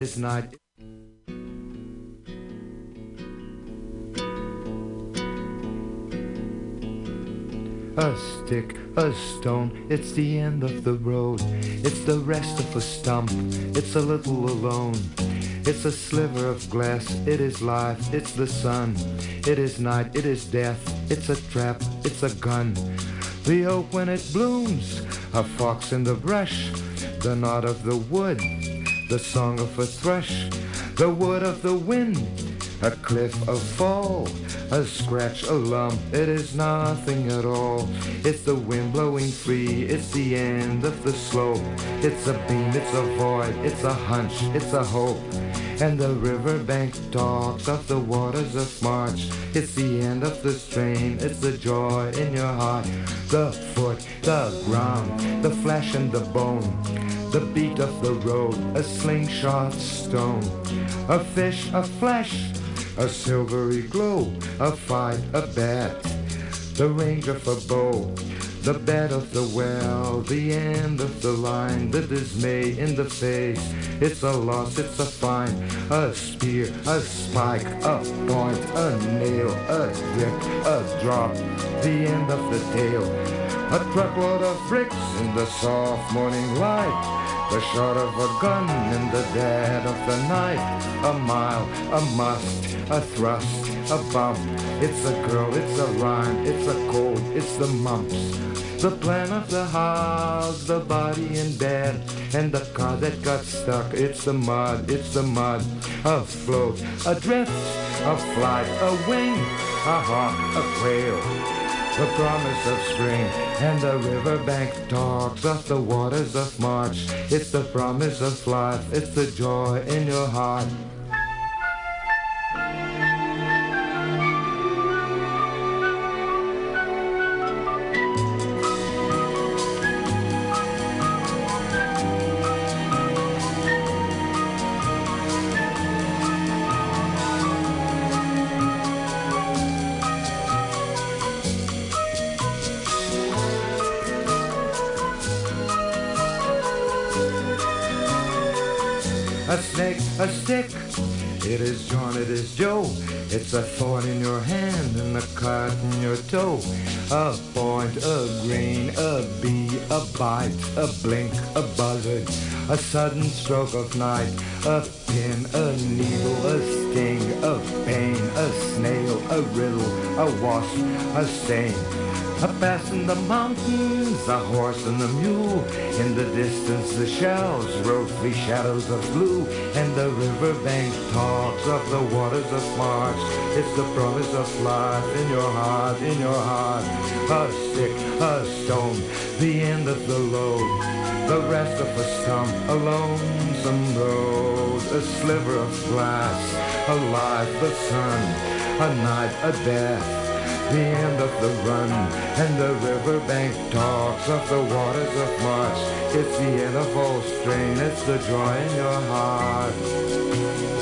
is night. A stick, a stone, it's the end of the road. It's the rest of a stump, it's a little alone. It's a sliver of glass, it is life, it's the sun. It is night, it is death, it's a trap, it's a gun. The oak when it blooms, a fox in the brush, the knot of the wood, the song of a thrush, the wood of the wind, a cliff, a fall, a scratch, a lump, it is nothing at all. It's the wind blowing free, it's the end of the slope. It's a beam, it's a void, it's a hunch, it's a hope. And the riverbank talks of the waters of March. It's the end of the stream, it's the joy in your heart. The foot, the ground, the flesh and the bone. The beat of the road, a slingshot stone. A fish, a flash, a silvery glow, a fight, a bet, the range of a bow, the bed of the well, the end of the line, the dismay in the face. It's a loss, it's a fine, a spear, a spike, a point, a nail, a dip, a drop, the end of the tale. A truckload of bricks in the soft morning light. The shot of a gun in the dead of the night. A mile, a must, a thrust, a bump. It's a girl, it's a rhyme, it's a cold, it's the mumps. The plan of the house, the body in bed, and the car that got stuck. It's the mud, it's the mud. A float, a drift, a flight, a wing, a hawk, a quail the promise of spring, and the riverbank talks of the waters of March. It's the promise of life, it's the joy in your heart. Is Joe. It's a thorn in your hand and a cut in your toe. A point, a grain, a bee, a bite, a blink, a buzzard, a sudden stroke of night, a pin, a needle, a sting, a pain, a snail, a riddle, a wasp, a stain. A pass in the mountains, a horse and a mule. In the distance, the shells rode three shadows of blue. And the riverbank talks of the waters of March. It's the promise of life in your heart, in your heart. A stick, a stone, the end of the load. The rest of a stump, a lonesome road. A sliver of glass, a life, the sun. A night, a death the end of the run, and the riverbank talks of the waters of March. It's the end of all strain, it's the joy in your heart.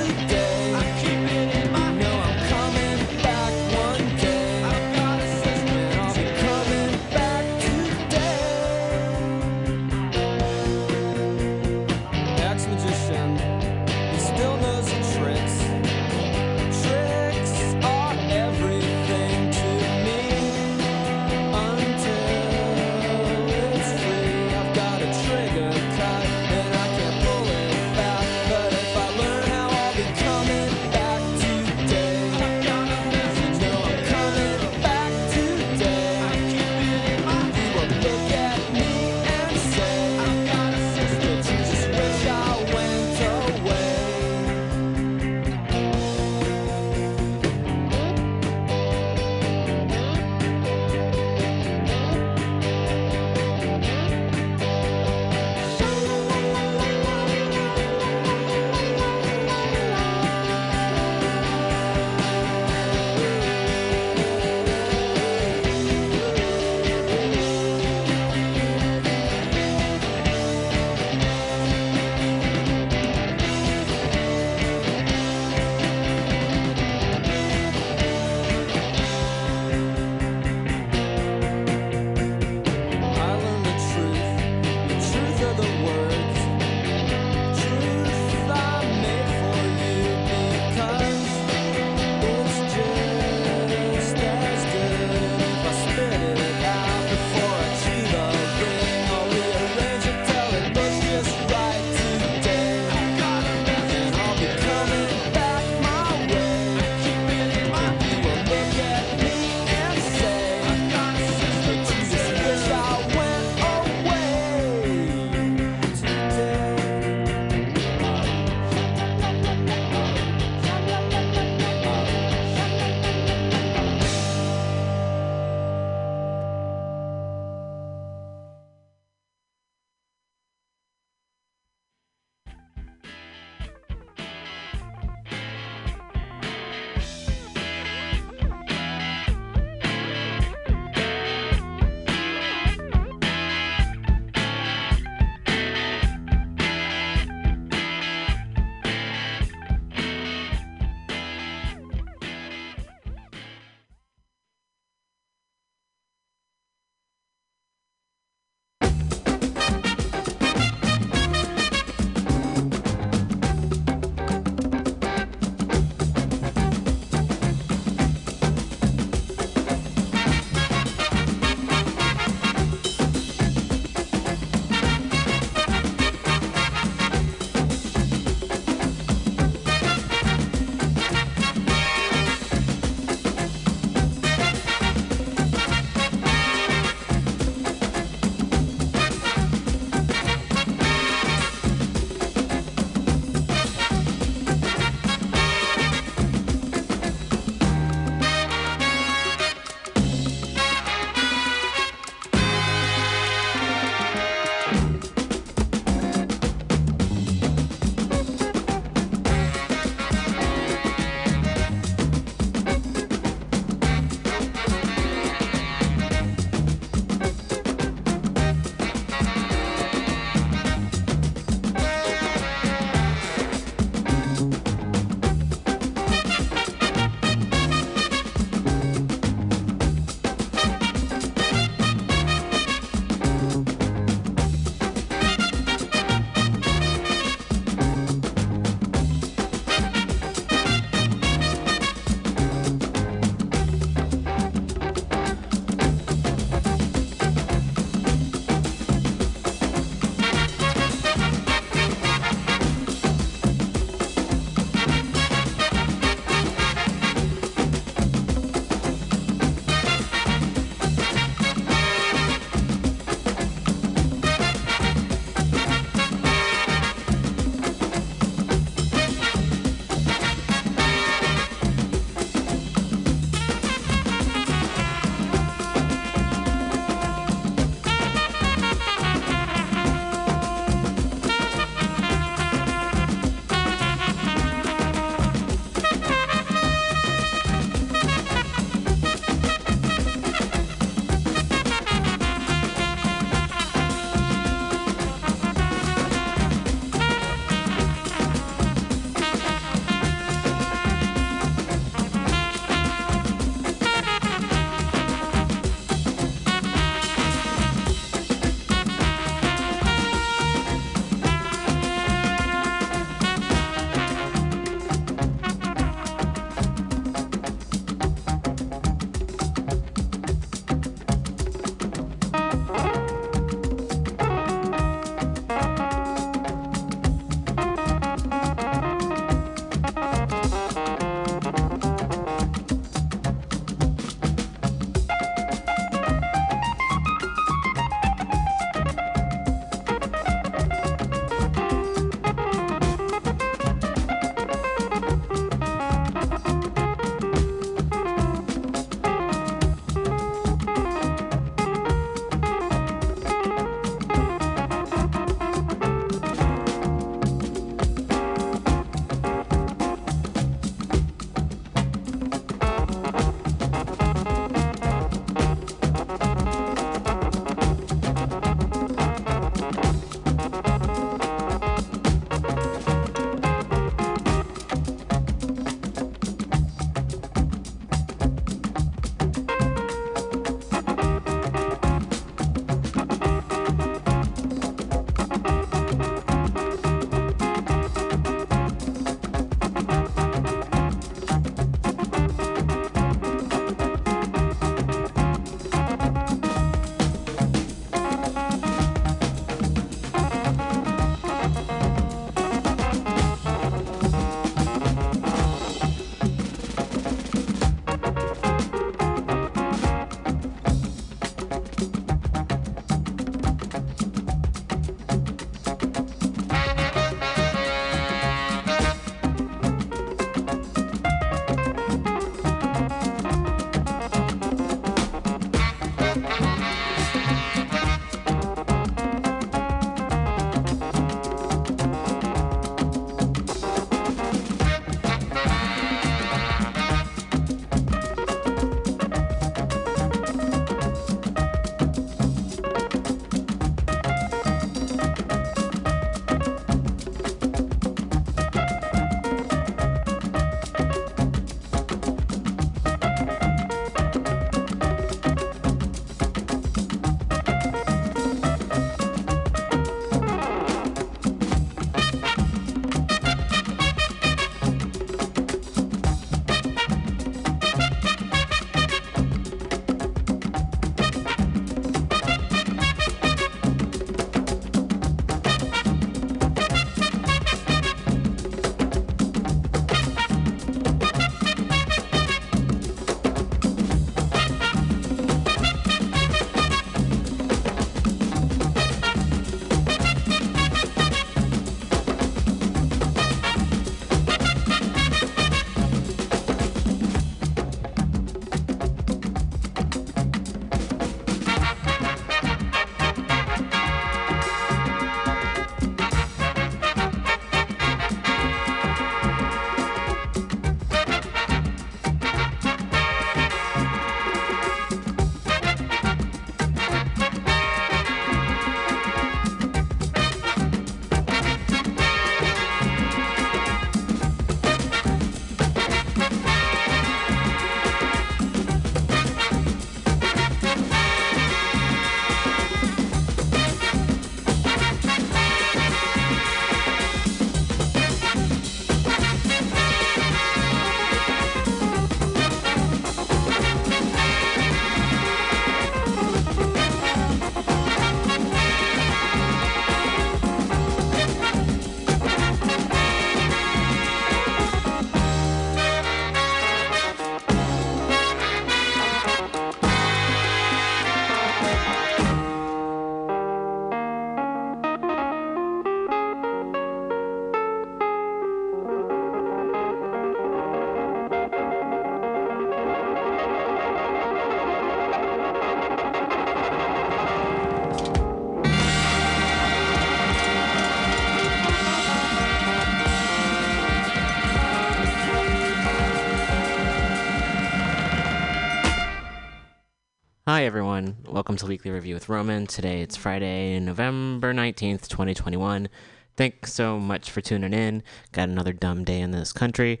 Hi, everyone. Welcome to Weekly Review with Roman. Today it's Friday, November 19th, 2021. Thanks so much for tuning in. Got another dumb day in this country.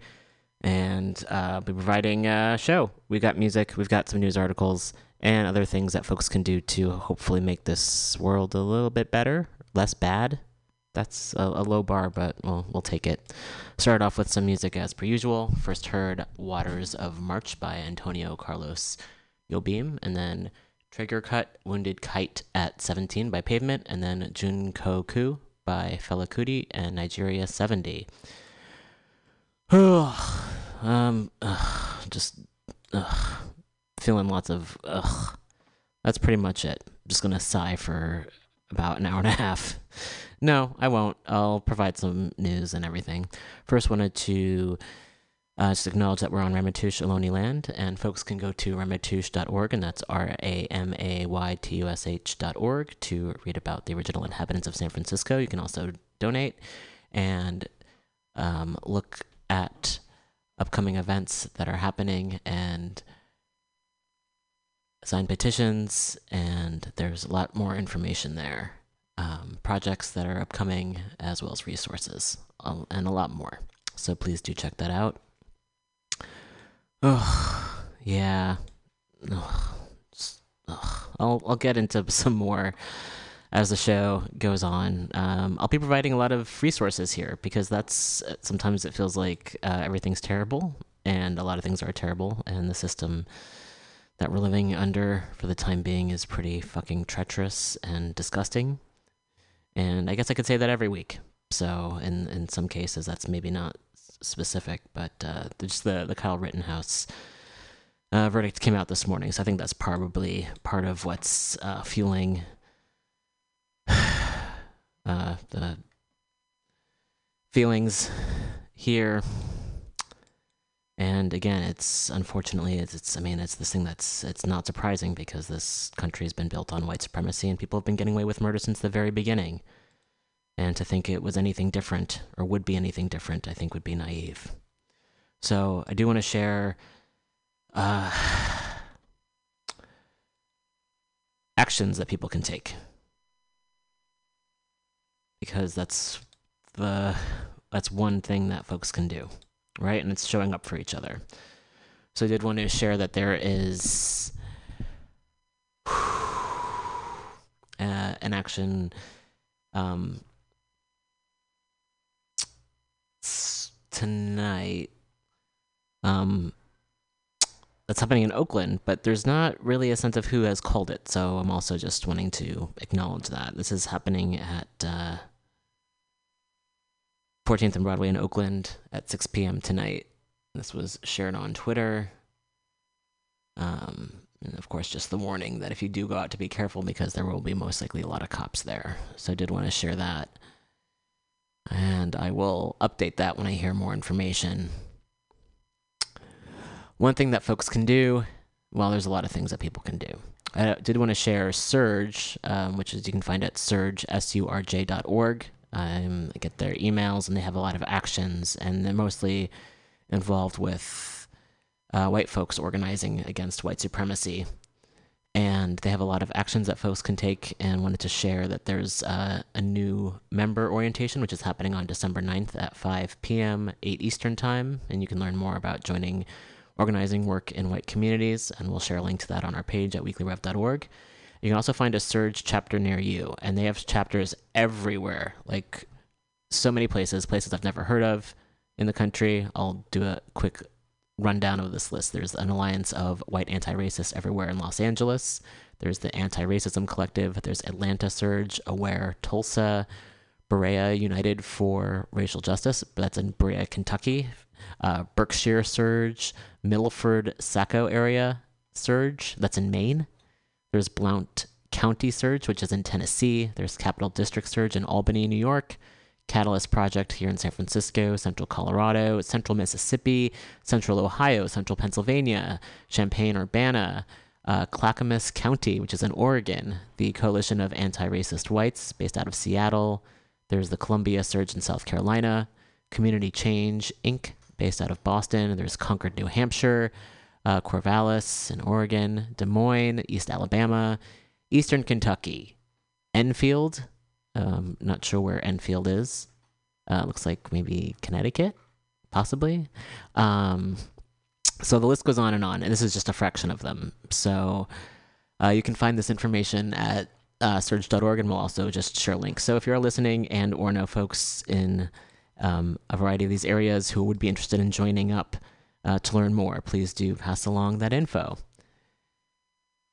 And uh, I'll be providing a show. We got music, we've got some news articles, and other things that folks can do to hopefully make this world a little bit better, less bad. That's a, a low bar, but we'll, we'll take it. Start off with some music as per usual. First heard Waters of March by Antonio Carlos Jobim, and then Trigger Cut Wounded Kite at 17 by Pavement, and then Jeun Ko Ku by Fela Kuti and Nigeria 70. um, ugh, just ugh, feeling lots of ugh. That's pretty much it. I'm just gonna sigh for about an hour and a half. No, I won't. I'll provide some news and everything. First, wanted to uh, just acknowledge that we're on Ramaytush Ohlone land, and folks can go to ramaytush.org, and that's R A M A Y T U S H.org to read about the original inhabitants of San Francisco. You can also donate and um, look at upcoming events that are happening and sign petitions, and there's a lot more information there. Um, projects that are upcoming, as well as resources, um, and a lot more. So please do check that out. Oh, yeah. Ugh. Ugh. I'll I'll get into some more as the show goes on. Um, I'll be providing a lot of resources here because that's sometimes it feels like uh, everything's terrible and a lot of things are terrible, and the system that we're living under for the time being is pretty fucking treacherous and disgusting. And I guess I could say that every week. So in in some cases, that's maybe not specific, but uh, just the the Kyle Rittenhouse uh, verdict came out this morning, so I think that's probably part of what's uh, fueling uh, the feelings here. And again, it's unfortunately it's, it's I mean it's this thing that's it's not surprising because this country has been built on white supremacy and people have been getting away with murder since the very beginning. And to think it was anything different or would be anything different, I think would be naive. So I do want to share uh, actions that people can take because that's the that's one thing that folks can do, right? And it's showing up for each other. So I did want to share that there is uh, an action um, tonight. Um, that's happening in Oakland, but there's not really a sense of who has called it. So I'm also just wanting to acknowledge that this is happening at uh, 14th and Broadway in Oakland at 6 p.m. tonight. This was shared on Twitter. Um, and of course, just the warning that if you do go out, to be careful because there will be most likely a lot of cops there. So I did want to share that and I will update that when I hear more information. One thing that folks can do, well, there's a lot of things that people can do. I did want to share SURJ, um, which is you can find at surj, S-U-R-J.org. Um, I get their emails, and they have a lot of actions, and they're mostly involved with uh, white folks organizing against white supremacy and they have a lot of actions that folks can take and wanted to share that there's uh, a new member orientation which is happening on december 9th at 5 p.m 8 eastern time and you can learn more about joining organizing work in white communities and we'll share a link to that on our page at weeklyrev.org you can also find a SURJ chapter near you and they have chapters everywhere like so many places places i've never heard of in the country. I'll do a quick rundown of this list. There's an alliance of white anti racists everywhere in Los Angeles. There's the Anti Racism Collective. There's Atlanta SURJ, Aware, Tulsa, Berea United for Racial Justice. That's in Berea, Kentucky. Uh, Berkshire SURJ, Milford, Saco area SURJ. That's in Maine. There's Blount County SURJ, which is in Tennessee. There's Capital District SURJ in Albany, New York. Catalyst Project here in San Francisco, Central Colorado, Central Mississippi, Central Ohio, Central Pennsylvania, Champaign Urbana, uh, Clackamas County, which is in Oregon, the Coalition of Anti Racist Whites, based out of Seattle. There's the Columbia SURJ in South Carolina, Community Change Inc., based out of Boston. There's Concord, New Hampshire, uh, Corvallis in Oregon, Des Moines, East Alabama, Eastern Kentucky, Enfield. Um, not sure where Enfield is. Uh, looks like maybe Connecticut, possibly. Um, so the list goes on and on, and this is just a fraction of them. So uh, you can find this information at uh, surj.org, and we'll also just share links. So if you're listening and or know folks in um, a variety of these areas who would be interested in joining up uh, to learn more, please do pass along that info.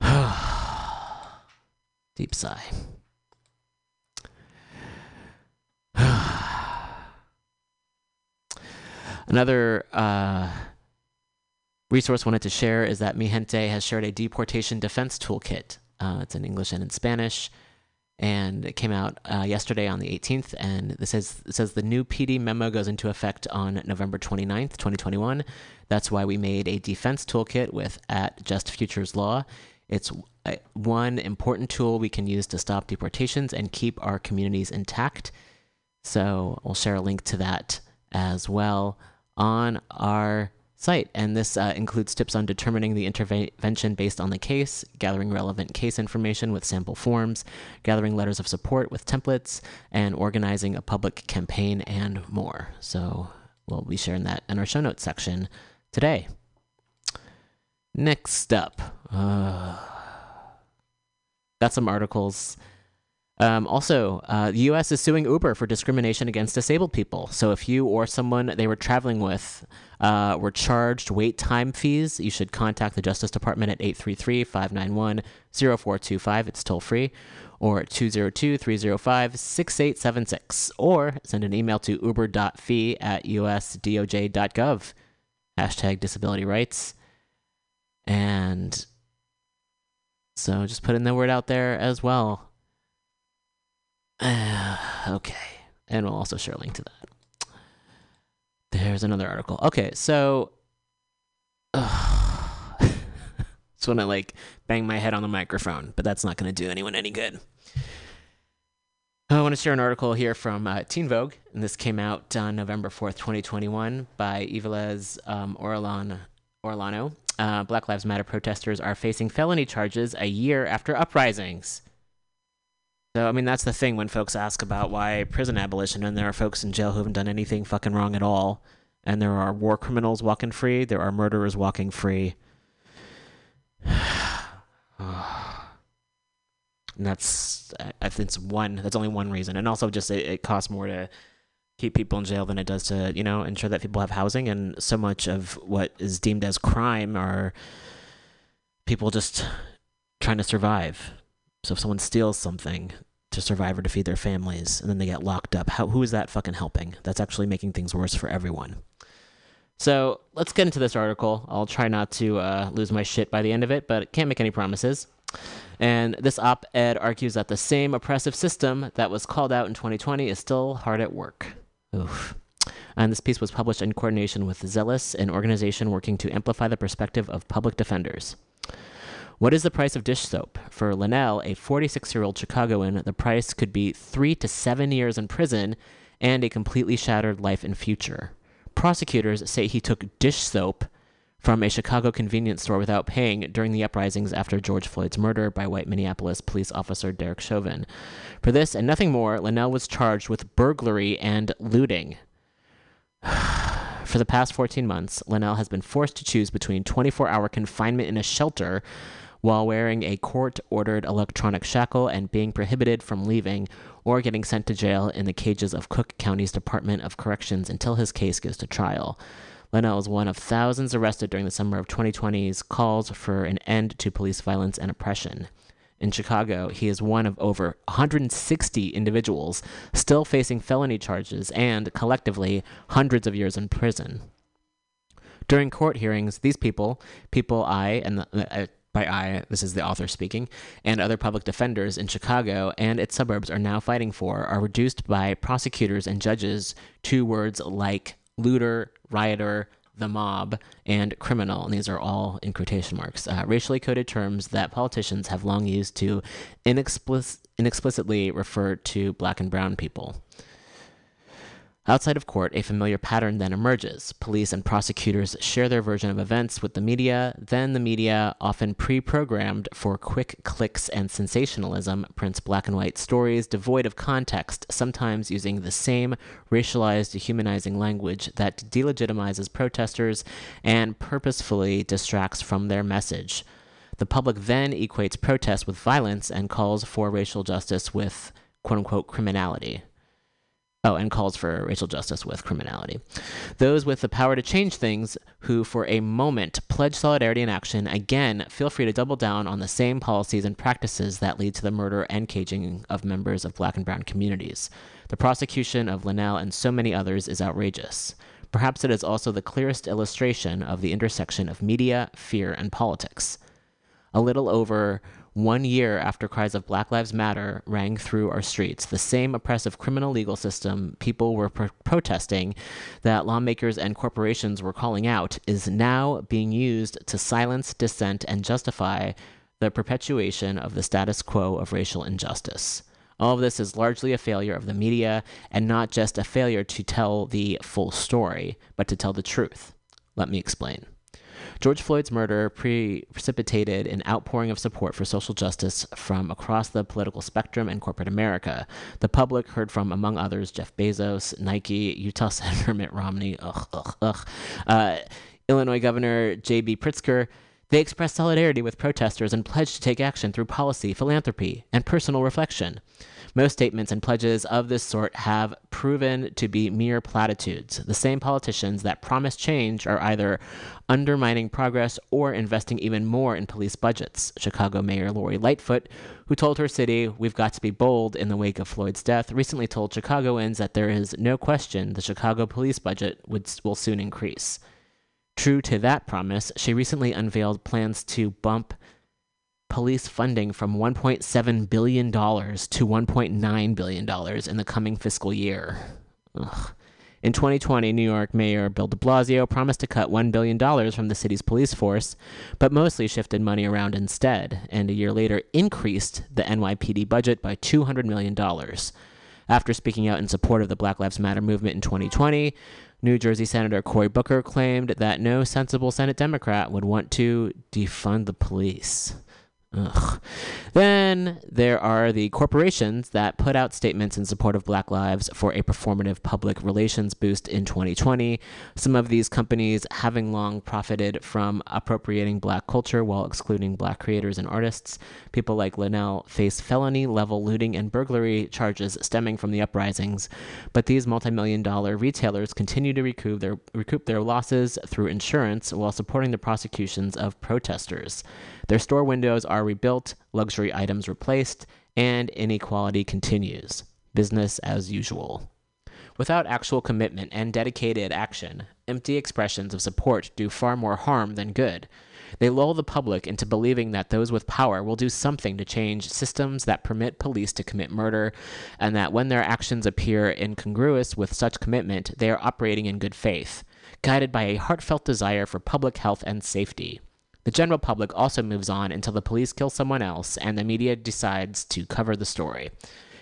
Deep sigh. Another uh, resource wanted to share is that Mijente has shared a deportation defense toolkit. Uh, it's in English and in Spanish, and it came out uh, yesterday on the 18th. And this says it says the new PD memo goes into effect on November 29th, 2021. That's why we made a defense toolkit with at Just Futures Law. It's one important tool we can use to stop deportations and keep our communities intact. So we'll share a link to that as well on our site. And this uh, includes tips on determining the intervention based on the case, gathering relevant case information with sample forms, gathering letters of support with templates, and organizing a public campaign and more. So we'll be sharing that in our show notes section today. Next up, uh, got some articles um, also, uh, the U.S. is suing Uber for discrimination against disabled people. So, if you or someone they were traveling with uh, were charged wait time fees, you should contact the Justice Department at 833 591 0425. It's toll free. Or 202 305 6876. Or send an email to uber.fee at usdoj.gov. Hashtag disability rights. And so just putting the word out there as well. Uh, okay. And we'll also share a link to that. There's another article. Okay, so. Uh, just want to like bang my head on the microphone, but that's not going to do anyone any good. I want to share an article here from uh, Teen Vogue, and this came out on November 4th, 2021, by Ivelez um, Orlan, Orlano. Uh, Black Lives Matter protesters are facing felony charges a year after uprisings. So I mean that's the thing when folks ask about why prison abolition and there are folks in jail who haven't done anything fucking wrong at all. And there are war criminals walking free, there are murderers walking free. and that's I think it's one that's only one reason. And also just it, it costs more to keep people in jail than it does to, you know, ensure that people have housing. And so much of what is deemed as crime are people just trying to survive. So if someone steals something to survive or to feed their families and then they get locked up, how, who is that fucking helping? That's actually making things worse for everyone. So let's get into this article. I'll try not to uh, lose my shit by the end of it, but can't make any promises. And this op ed argues that the same oppressive system that was called out in 2020 is still hard at work. Oof. And this piece was published in coordination with Zealous, an organization working to amplify the perspective of public defenders. What is the price of dish soap? For Linnell, a 46 year old Chicagoan, the price could be three to seven years in prison and a completely shattered life and future. Prosecutors say he took dish soap from a Chicago convenience store without paying during the uprisings after George Floyd's murder by white Minneapolis police officer Derek Chauvin. For this and nothing more, Linnell was charged with burglary and looting. For the past 14 months, Linnell has been forced to choose between 24 hour confinement in a shelter while wearing a court ordered electronic shackle and being prohibited from leaving or getting sent to jail in the cages of Cook County's Department of Corrections until his case goes to trial. Linnell is one of thousands arrested during the summer of 2020's calls for an end to police violence and oppression. In Chicago, he is one of over 160 individuals still facing felony charges and, collectively, hundreds of years in prison. During court hearings, these people, people I, and the, uh, by I, this is the author speaking, and other public defenders in Chicago and its suburbs are now fighting for are reduced by prosecutors and judges to words like looter, rioter, the mob, and criminal. And these are all in quotation marks. Uh, racially coded terms that politicians have long used to inexplic- inexplicitly refer to black and brown people. Outside of court, a familiar pattern then emerges. Police and prosecutors share their version of events with the media, then the media, often pre programmed for quick clicks and sensationalism, prints black and white stories devoid of context, sometimes using the same racialized, dehumanizing language that delegitimizes protesters and purposefully distracts from their message. The public then equates protest with violence and calls for racial justice with quote unquote criminality. Oh, and calls for racial justice with criminality. Those with the power to change things, who for a moment pledge solidarity and action, again feel free to double down on the same policies and practices that lead to the murder and caging of members of black and brown communities. The prosecution of Linnell and so many others is outrageous. Perhaps it is also the clearest illustration of the intersection of media, fear, and politics. A little over one year after cries of Black Lives Matter rang through our streets, the same oppressive criminal legal system people were pro- protesting that lawmakers and corporations were calling out is now being used to silence dissent and justify the perpetuation of the status quo of racial injustice. All of this is largely a failure of the media and not just a failure to tell the full story, but to tell the truth. Let me explain. George Floyd's murder pre- precipitated an outpouring of support for social justice from across the political spectrum and corporate America. The public heard from, among others, Jeff Bezos, Nike, Utah Senator Mitt Romney, ugh, ugh, ugh, uh, Illinois Governor J.B. Pritzker. They expressed solidarity with protesters and pledged to take action through policy, philanthropy, and personal reflection. Most statements and pledges of this sort have proven to be mere platitudes. The same politicians that promise change are either undermining progress or investing even more in police budgets. Chicago Mayor Lori Lightfoot, who told her city, We've got to be bold in the wake of Floyd's death, recently told Chicagoans that there is no question the Chicago police budget would, will soon increase. True to that promise, she recently unveiled plans to bump police funding from $1.7 billion to $1.9 billion in the coming fiscal year. Ugh. In 2020, New York Mayor Bill de Blasio promised to cut $1 billion from the city's police force, but mostly shifted money around instead, and a year later increased the NYPD budget by $200 million. After speaking out in support of the Black Lives Matter movement in 2020, New Jersey Senator Cory Booker claimed that no sensible Senate Democrat would want to defund the police. Ugh. Then there are the corporations that put out statements in support of Black Lives for a performative public relations boost in 2020. Some of these companies having long profited from appropriating black culture while excluding black creators and artists. People like Linnell face felony level looting and burglary charges stemming from the uprisings, but these multi-million dollar retailers continue to recoup their recoup their losses through insurance while supporting the prosecutions of protesters. Their store windows are rebuilt, luxury items replaced, and inequality continues. Business as usual. Without actual commitment and dedicated action, empty expressions of support do far more harm than good. They lull the public into believing that those with power will do something to change systems that permit police to commit murder, and that when their actions appear incongruous with such commitment, they are operating in good faith, guided by a heartfelt desire for public health and safety. The general public also moves on until the police kill someone else and the media decides to cover the story.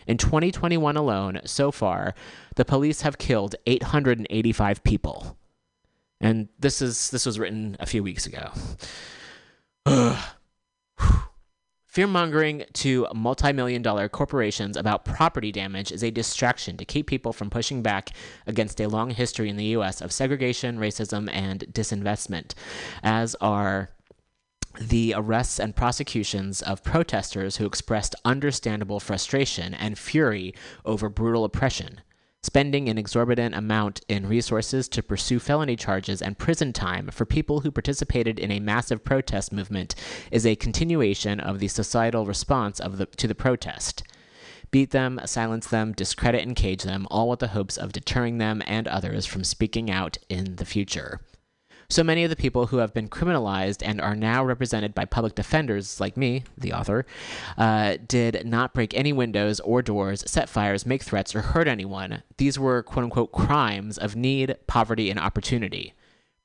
In 2021 alone, so far, the police have killed 885 people. And this is this was written a few weeks ago. Fear mongering to multi million dollar corporations about property damage is a distraction to keep people from pushing back against a long history in the U.S. of segregation, racism, and disinvestment, as are the arrests and prosecutions of protesters who expressed understandable frustration and fury over brutal oppression, spending an exorbitant amount in resources to pursue felony charges and prison time for people who participated in a massive protest movement is a continuation of the societal response of the, to the protest. Beat them, silence them, discredit and cage them, all with the hopes of deterring them and others from speaking out in the future. So many of the people who have been criminalized and are now represented by public defenders, like me, the author, uh, did not break any windows or doors, set fires, make threats, or hurt anyone. These were quote unquote crimes of need, poverty, and opportunity.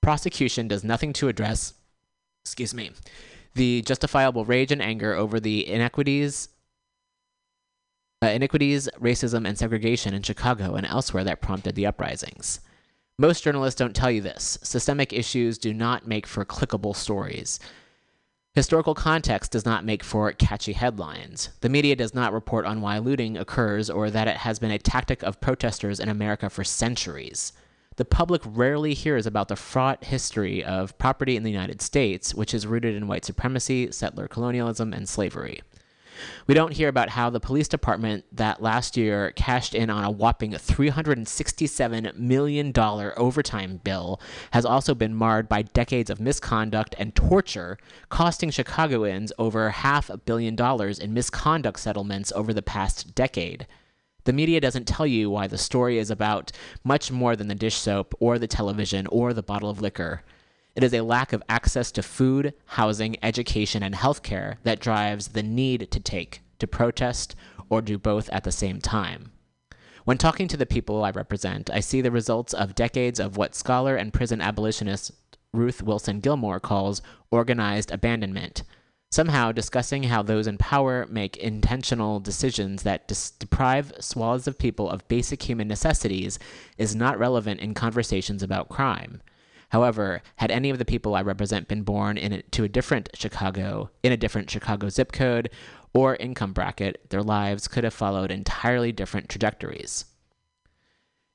Prosecution does nothing to address, excuse me, the justifiable rage and anger over the inequities uh, iniquities, racism, and segregation in Chicago and elsewhere that prompted the uprisings. Most journalists don't tell you this. Systemic issues do not make for clickable stories. Historical context does not make for catchy headlines. The media does not report on why looting occurs or that it has been a tactic of protesters in America for centuries. The public rarely hears about the fraught history of property in the United States, which is rooted in white supremacy, settler colonialism, and slavery. We don't hear about how the police department that last year cashed in on a whopping $367 million overtime bill has also been marred by decades of misconduct and torture, costing Chicagoans over half a billion dollars in misconduct settlements over the past decade. The media doesn't tell you why the story is about much more than the dish soap or the television or the bottle of liquor. It is a lack of access to food, housing, education, and healthcare that drives the need to take, to protest, or do both at the same time. When talking to the people I represent, I see the results of decades of what scholar and prison abolitionist Ruth Wilson Gilmore calls organized abandonment. Somehow, discussing how those in power make intentional decisions that dis- deprive swaths of people of basic human necessities is not relevant in conversations about crime. However, had any of the people I represent been born in a, to a different Chicago, in a different Chicago zip code or income bracket, their lives could have followed entirely different trajectories.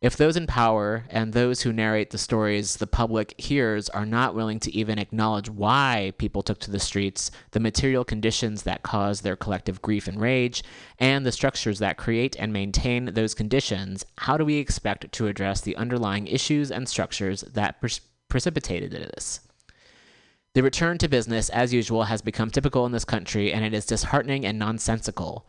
If those in power and those who narrate the stories the public hears are not willing to even acknowledge why people took to the streets, the material conditions that cause their collective grief and rage, and the structures that create and maintain those conditions, how do we expect to address the underlying issues and structures that pers- precipitated this. The return to business, as usual, has become typical in this country, and it is disheartening and nonsensical.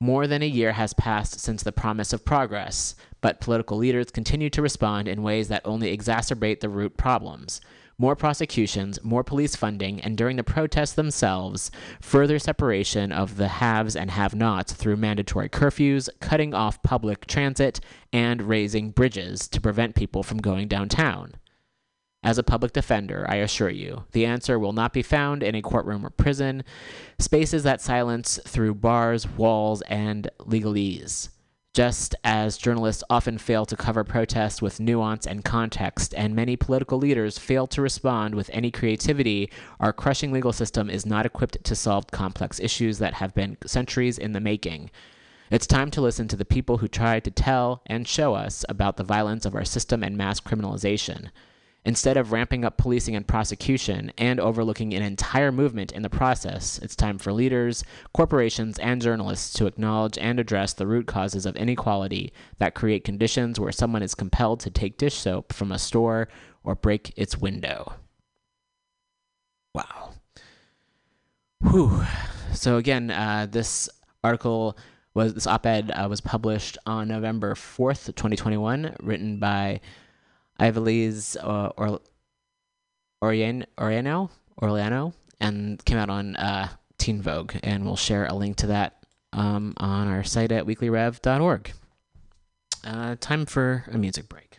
More than a year has passed since the promise of progress, but political leaders continue to respond in ways that only exacerbate the root problems. More prosecutions, more police funding, and during the protests themselves, further separation of the haves and have nots through mandatory curfews, cutting off public transit, and raising bridges to prevent people from going downtown. As a public defender, I assure you, the answer will not be found in a courtroom or prison, spaces that silence through bars, walls, and legalese. Just as journalists often fail to cover protests with nuance and context, and many political leaders fail to respond with any creativity, our crushing legal system is not equipped to solve complex issues that have been centuries in the making. It's time to listen to the people who try to tell and show us about the violence of our system and mass criminalization. Instead of ramping up policing and prosecution and overlooking an entire movement in the process, it's time for leaders, corporations, and journalists to acknowledge and address the root causes of inequality that create conditions where someone is compelled to take dish soap from a store or break its window. Wow. Whew. So, again, uh, this article was, this op ed uh, was published on November 4th, 2021, written by Ivelisse uh, or Oriano, Oriano, Orlano, and came out on uh, Teen Vogue, and we'll share a link to that um, on our site at weeklyrev.org. Uh, time for a music break.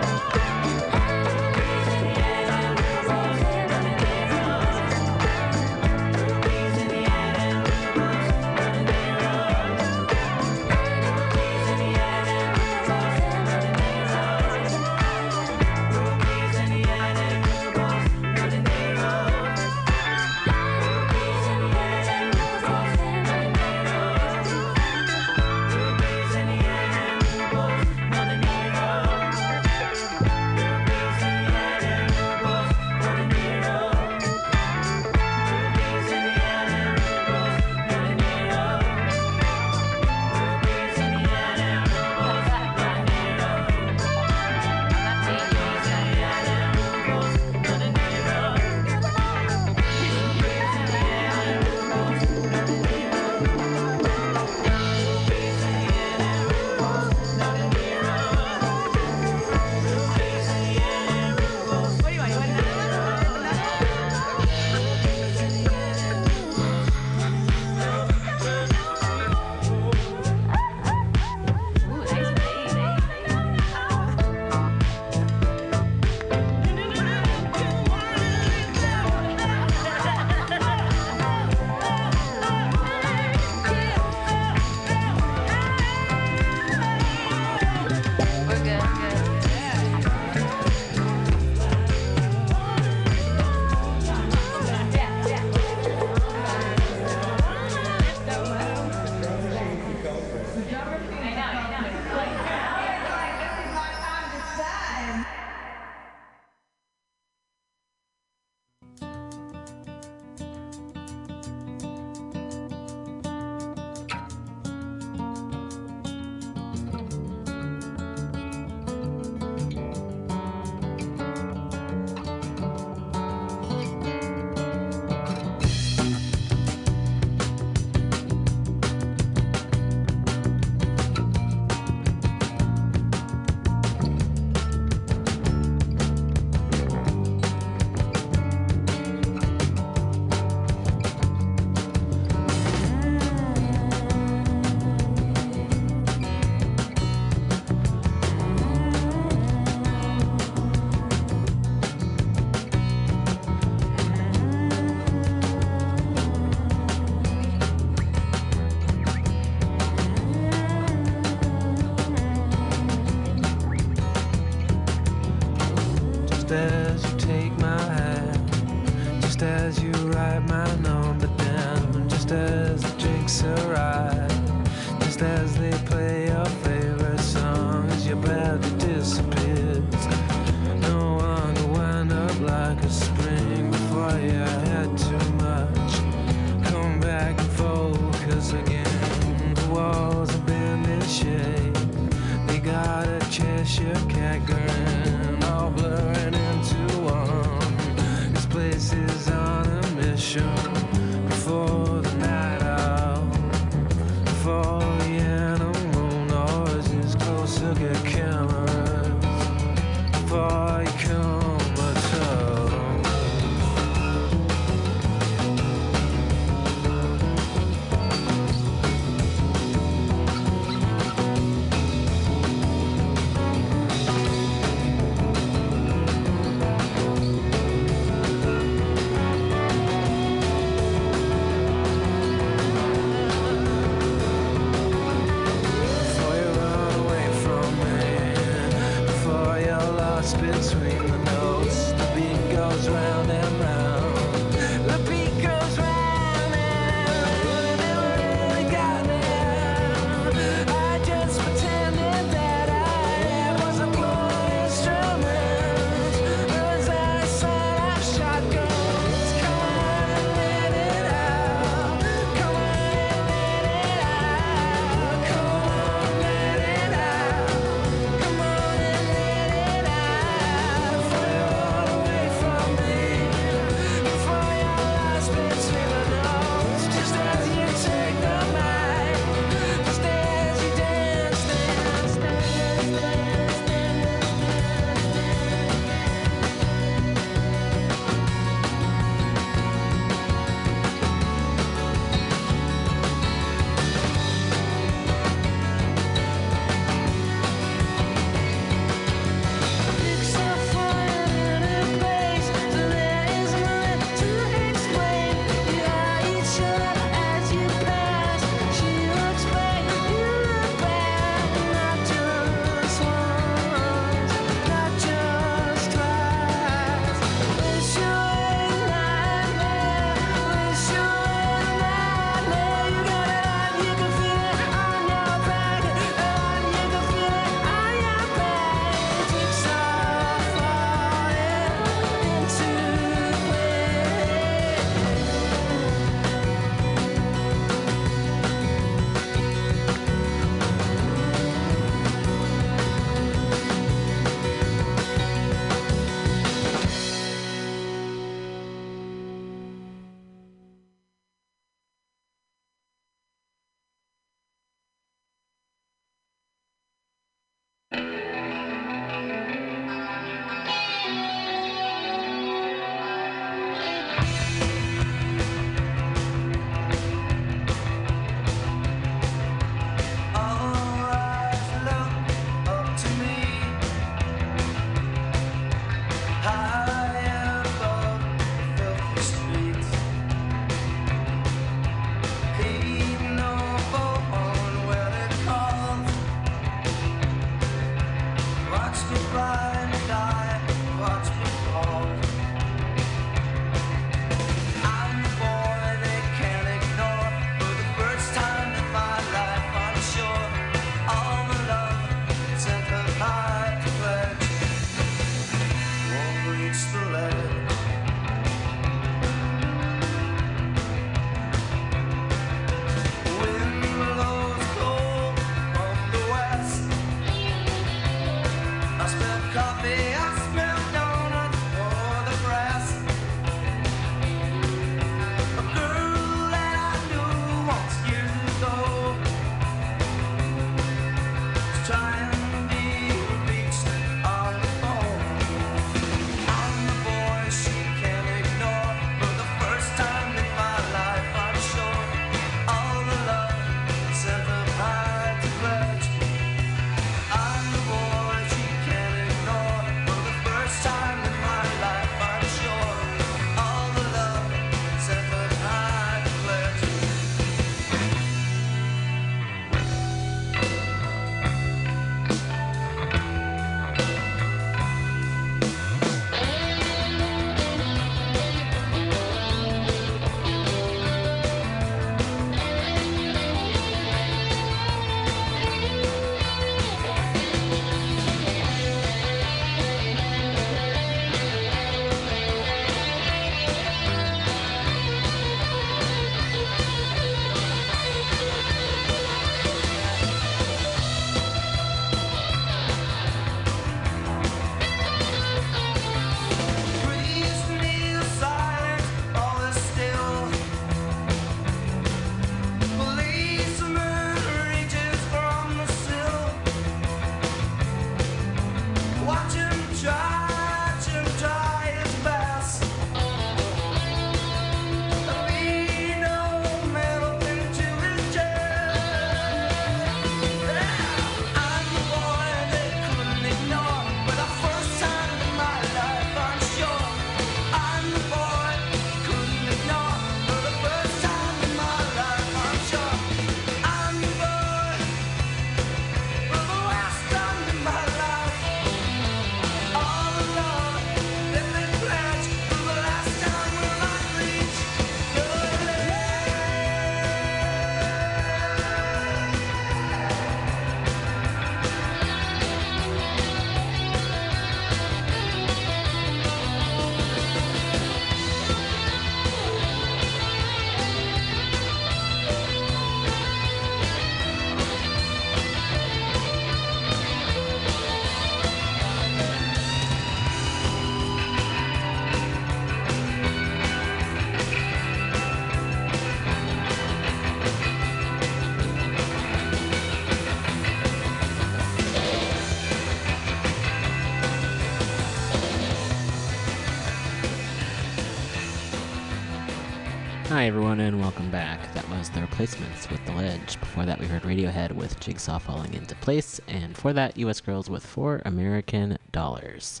The Replacements with The Ledge. Before that, we heard Radiohead with Jigsaw Falling into Place, and for that, US Girls with Four American Dollars.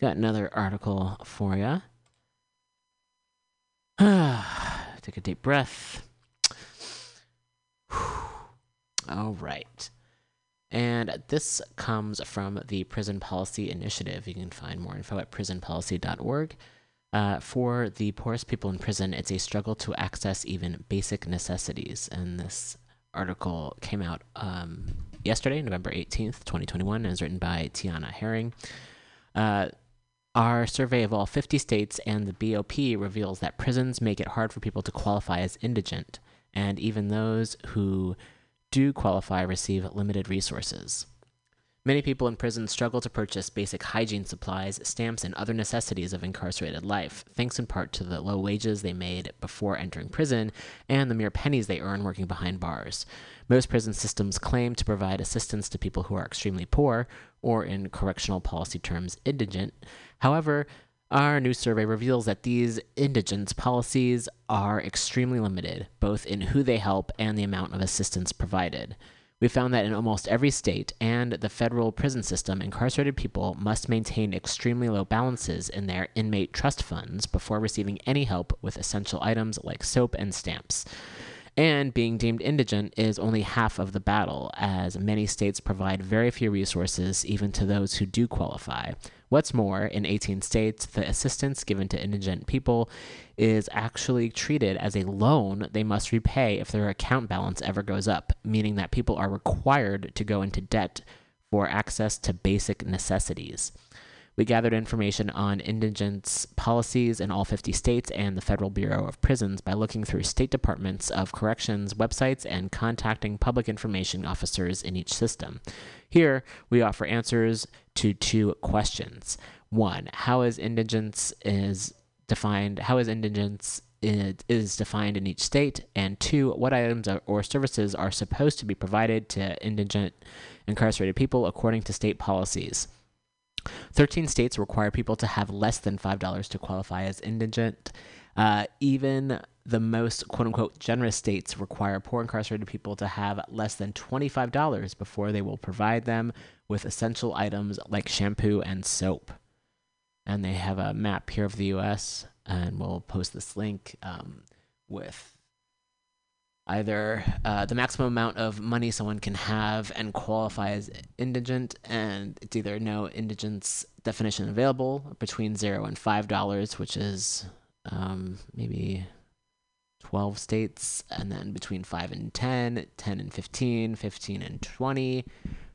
Got another article for you. Take a deep breath. All right. And this comes from the Prison Policy Initiative. You can find more info at prisonpolicy.org. Uh, for the poorest people in prison, it's a struggle to access even basic necessities. And this article came out um, yesterday, November 18th, 2021, and is written by Tiana Herring. Uh, our survey of all 50 states and the BOP reveals that prisons make it hard for people to qualify as indigent, and even those who do qualify receive limited resources. Many people in prison struggle to purchase basic hygiene supplies, stamps, and other necessities of incarcerated life, thanks in part to the low wages they made before entering prison and the mere pennies they earn working behind bars. Most prison systems claim to provide assistance to people who are extremely poor, or in correctional policy terms, indigent. However, our new survey reveals that these indigence policies are extremely limited, both in who they help and the amount of assistance provided. We found that in almost every state and the federal prison system, incarcerated people must maintain extremely low balances in their inmate trust funds before receiving any help with essential items like soap and stamps. And being deemed indigent is only half of the battle, as many states provide very few resources even to those who do qualify. What's more, in 18 states, the assistance given to indigent people is actually treated as a loan they must repay if their account balance ever goes up, meaning that people are required to go into debt for access to basic necessities. We gathered information on indigence policies in all 50 states and the Federal Bureau of Prisons by looking through state departments of corrections websites and contacting public information officers in each system. Here, we offer answers to two questions. One, how is indigence is defined? How is indigence is defined in each state? And two, what items or services are supposed to be provided to indigent incarcerated people according to state policies? 13 states require people to have less than $5 to qualify as indigent. Uh, even the most quote unquote generous states require poor incarcerated people to have less than $25 before they will provide them with essential items like shampoo and soap. And they have a map here of the US, and we'll post this link um, with either uh, the maximum amount of money someone can have and qualify as indigent, and it's either no indigence definition available between zero and five dollars, which is um, maybe 12 states, and then between 5 and 10, 10 and 15, 15 and 20,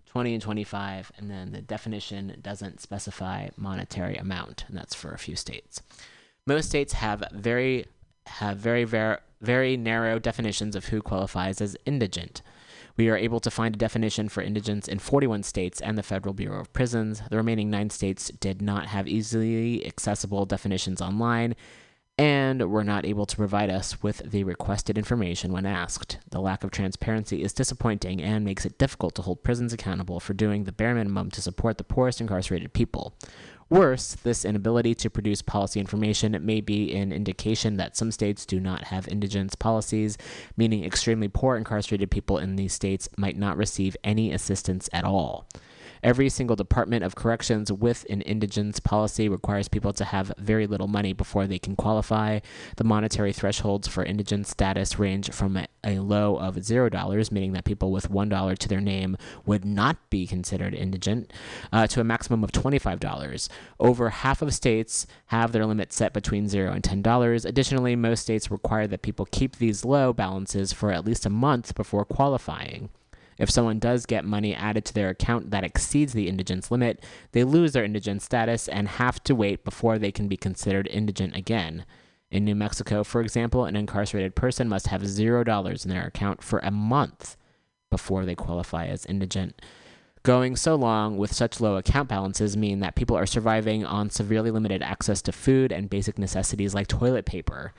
20 and 25, and then the definition doesn't specify monetary amount, and that's for a few states. Most states have very have very very very narrow definitions of who qualifies as indigent. We are able to find a definition for indigents in 41 states and the Federal Bureau of Prisons. The remaining nine states did not have easily accessible definitions online and were not able to provide us with the requested information when asked. The lack of transparency is disappointing and makes it difficult to hold prisons accountable for doing the bare minimum to support the poorest incarcerated people. Worse, this inability to produce policy information may be an indication that some states do not have indigence policies, meaning extremely poor incarcerated people in these states might not receive any assistance at all. Every single Department of Corrections with an indigence policy requires people to have very little money before they can qualify. The monetary thresholds for indigent status range from a, low of $0, meaning that people with $1 to their name would not be considered indigent, uh, to a maximum of $25. Over half of states have their limit set between 0 and $10. Additionally, most states require that people keep these low balances for at least a month before qualifying. If someone does get money added to their account that exceeds the indigence limit, they lose their indigent status and have to wait before they can be considered indigent again. In New Mexico, for example, an incarcerated person must have $0 in their account for a month before they qualify as indigent. Going so long with such low account balances mean that people are surviving on severely limited access to food and basic necessities like toilet paper.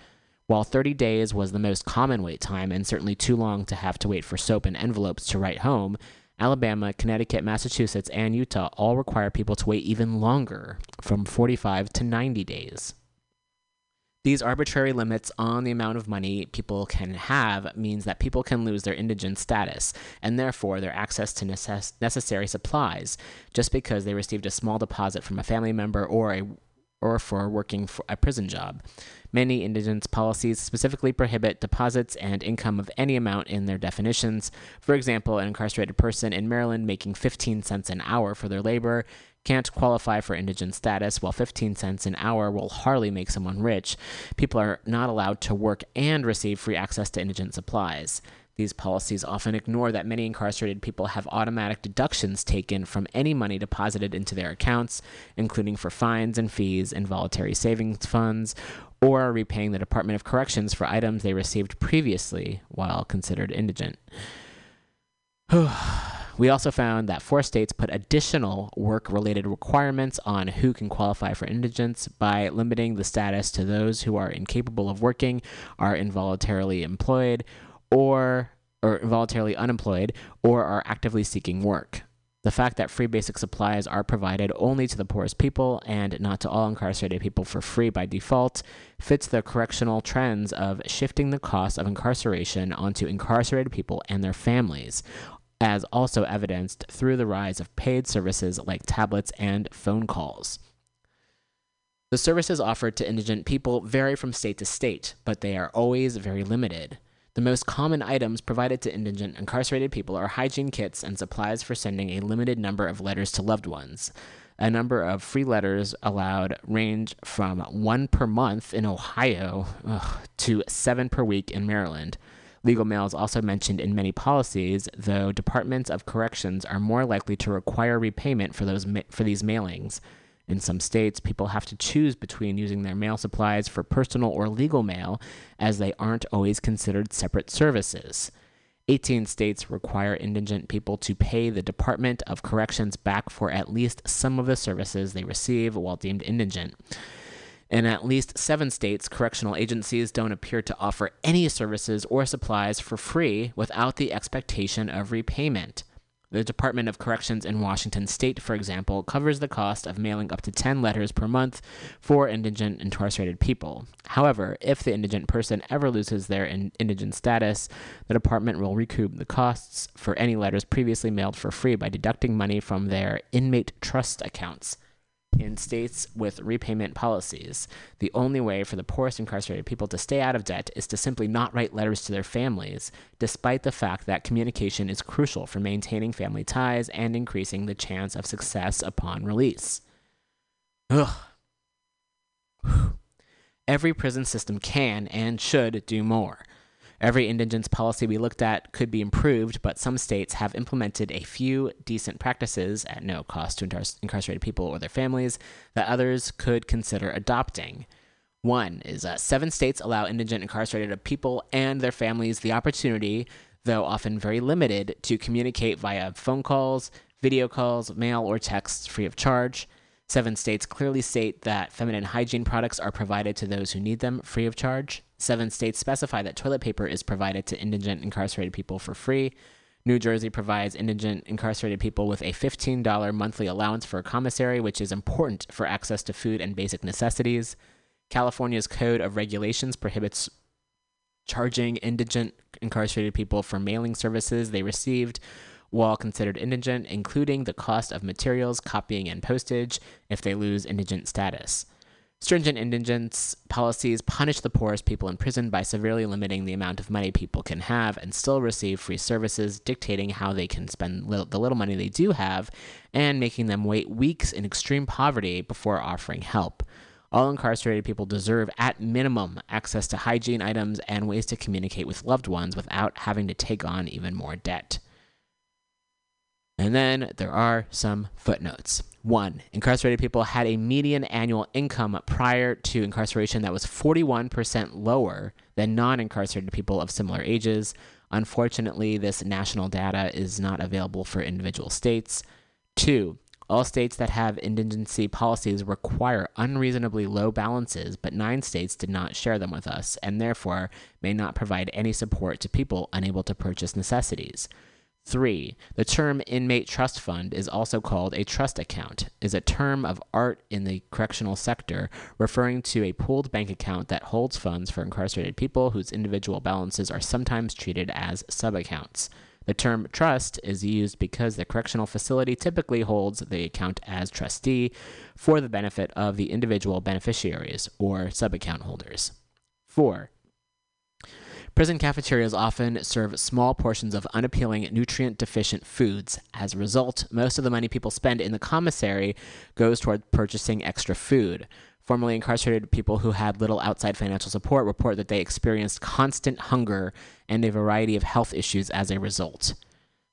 While 30 days was the most common wait time and certainly too long to have to wait for soap and envelopes to write home, Alabama, Connecticut, Massachusetts, and Utah all require people to wait even longer, from 45 to 90 days. These arbitrary limits on the amount of money people can have means that people can lose their indigent status and therefore their access to necess- necessary supplies just because they received a small deposit from a family member or a or for working for a prison job. Many indigence policies specifically prohibit deposits and income of any amount in their definitions. For example, an incarcerated person in Maryland making 15 cents an hour for their labor can't qualify for indigent status, while 15 cents an hour will hardly make someone rich. People are not allowed to work and receive free access to indigent supplies. These policies often ignore that many incarcerated people have automatic deductions taken from any money deposited into their accounts, including for fines and fees and voluntary savings funds, or are repaying the Department of Corrections for items they received previously while considered indigent. we also found that four states put additional work related requirements on who can qualify for indigence by limiting the status to those who are incapable of working, are involuntarily employed, or involuntarily unemployed or are actively seeking work. The fact that free basic supplies are provided only to the poorest people and not to all incarcerated people for free by default fits the correctional trends of shifting the cost of incarceration onto incarcerated people and their families, as also evidenced through the rise of paid services like tablets and phone calls. The services offered to indigent people vary from state to state, but they are always very limited. The most common items provided to indigent incarcerated people are hygiene kits and supplies for sending a limited number of letters to loved ones. A number of free letters allowed range from one per month in Ohio ugh, to seven per week in Maryland. Legal mail is also mentioned in many policies, though departments of corrections are more likely to require repayment for those ma- for these mailings. In some states, people have to choose between using their mail supplies for personal or legal mail, as they aren't always considered separate services. 18 states require indigent people to pay the Department of Corrections back for at least some of the services they receive while deemed indigent. In at least seven states, correctional agencies don't appear to offer any services or supplies for free without the expectation of repayment. The Department of Corrections in Washington state, for example, covers the cost of mailing up to 10 letters per month for indigent incarcerated people. However, if the indigent person ever loses their in- indigent status, the department will recoup the costs for any letters previously mailed for free by deducting money from their inmate trust accounts in states with repayment policies, the only way for the poorest incarcerated people to stay out of debt is to simply not write letters to their families, despite the fact that communication is crucial for maintaining family ties and increasing the chance of success upon release. Ugh. Every prison system can and should do more. Every indigence policy we looked at could be improved, but some states have implemented a few decent practices at no cost to incarcerated people or their families that others could consider adopting. One is uh, seven states allow indigent incarcerated people and their families the opportunity, though often very limited, to communicate via phone calls, video calls, mail, or texts free of charge. Seven states clearly state that feminine hygiene products are provided to those who need them free of charge. Seven states specify that toilet paper is provided to indigent incarcerated people for free. New Jersey provides indigent incarcerated people with a $15 monthly allowance for a commissary, which is important for access to food and basic necessities. California's Code of Regulations prohibits charging indigent incarcerated people for mailing services they received while considered indigent, including the cost of materials, copying, and postage if they lose indigent status. Stringent indigence policies punish the poorest people in prison by severely limiting the amount of money people can have and still receive free services, dictating how they can spend little, the little money they do have, and making them wait weeks in extreme poverty before offering help. All incarcerated people deserve, at minimum, access to hygiene items and ways to communicate with loved ones without having to take on even more debt. And then there are some footnotes. One, incarcerated people had a median annual income prior to incarceration that was 41% lower than non incarcerated people of similar ages. Unfortunately, this national data is not available for individual states. Two, all states that have indigency policies require unreasonably low balances, but nine states did not share them with us and therefore may not provide any support to people unable to purchase necessities. Three, the term inmate trust fund is also called a trust account, is a term of art in the correctional sector referring to a pooled bank account that holds funds for incarcerated people whose individual balances are sometimes treated as subaccounts. The term trust is used because the correctional facility typically holds the account as trustee for the benefit of the individual beneficiaries or subaccount holders. Four, Prison cafeterias often serve small portions of unappealing, nutrient deficient foods. As a result, most of the money people spend in the commissary goes toward purchasing extra food. Formerly incarcerated people who had little outside financial support report that they experienced constant hunger and a variety of health issues as a result.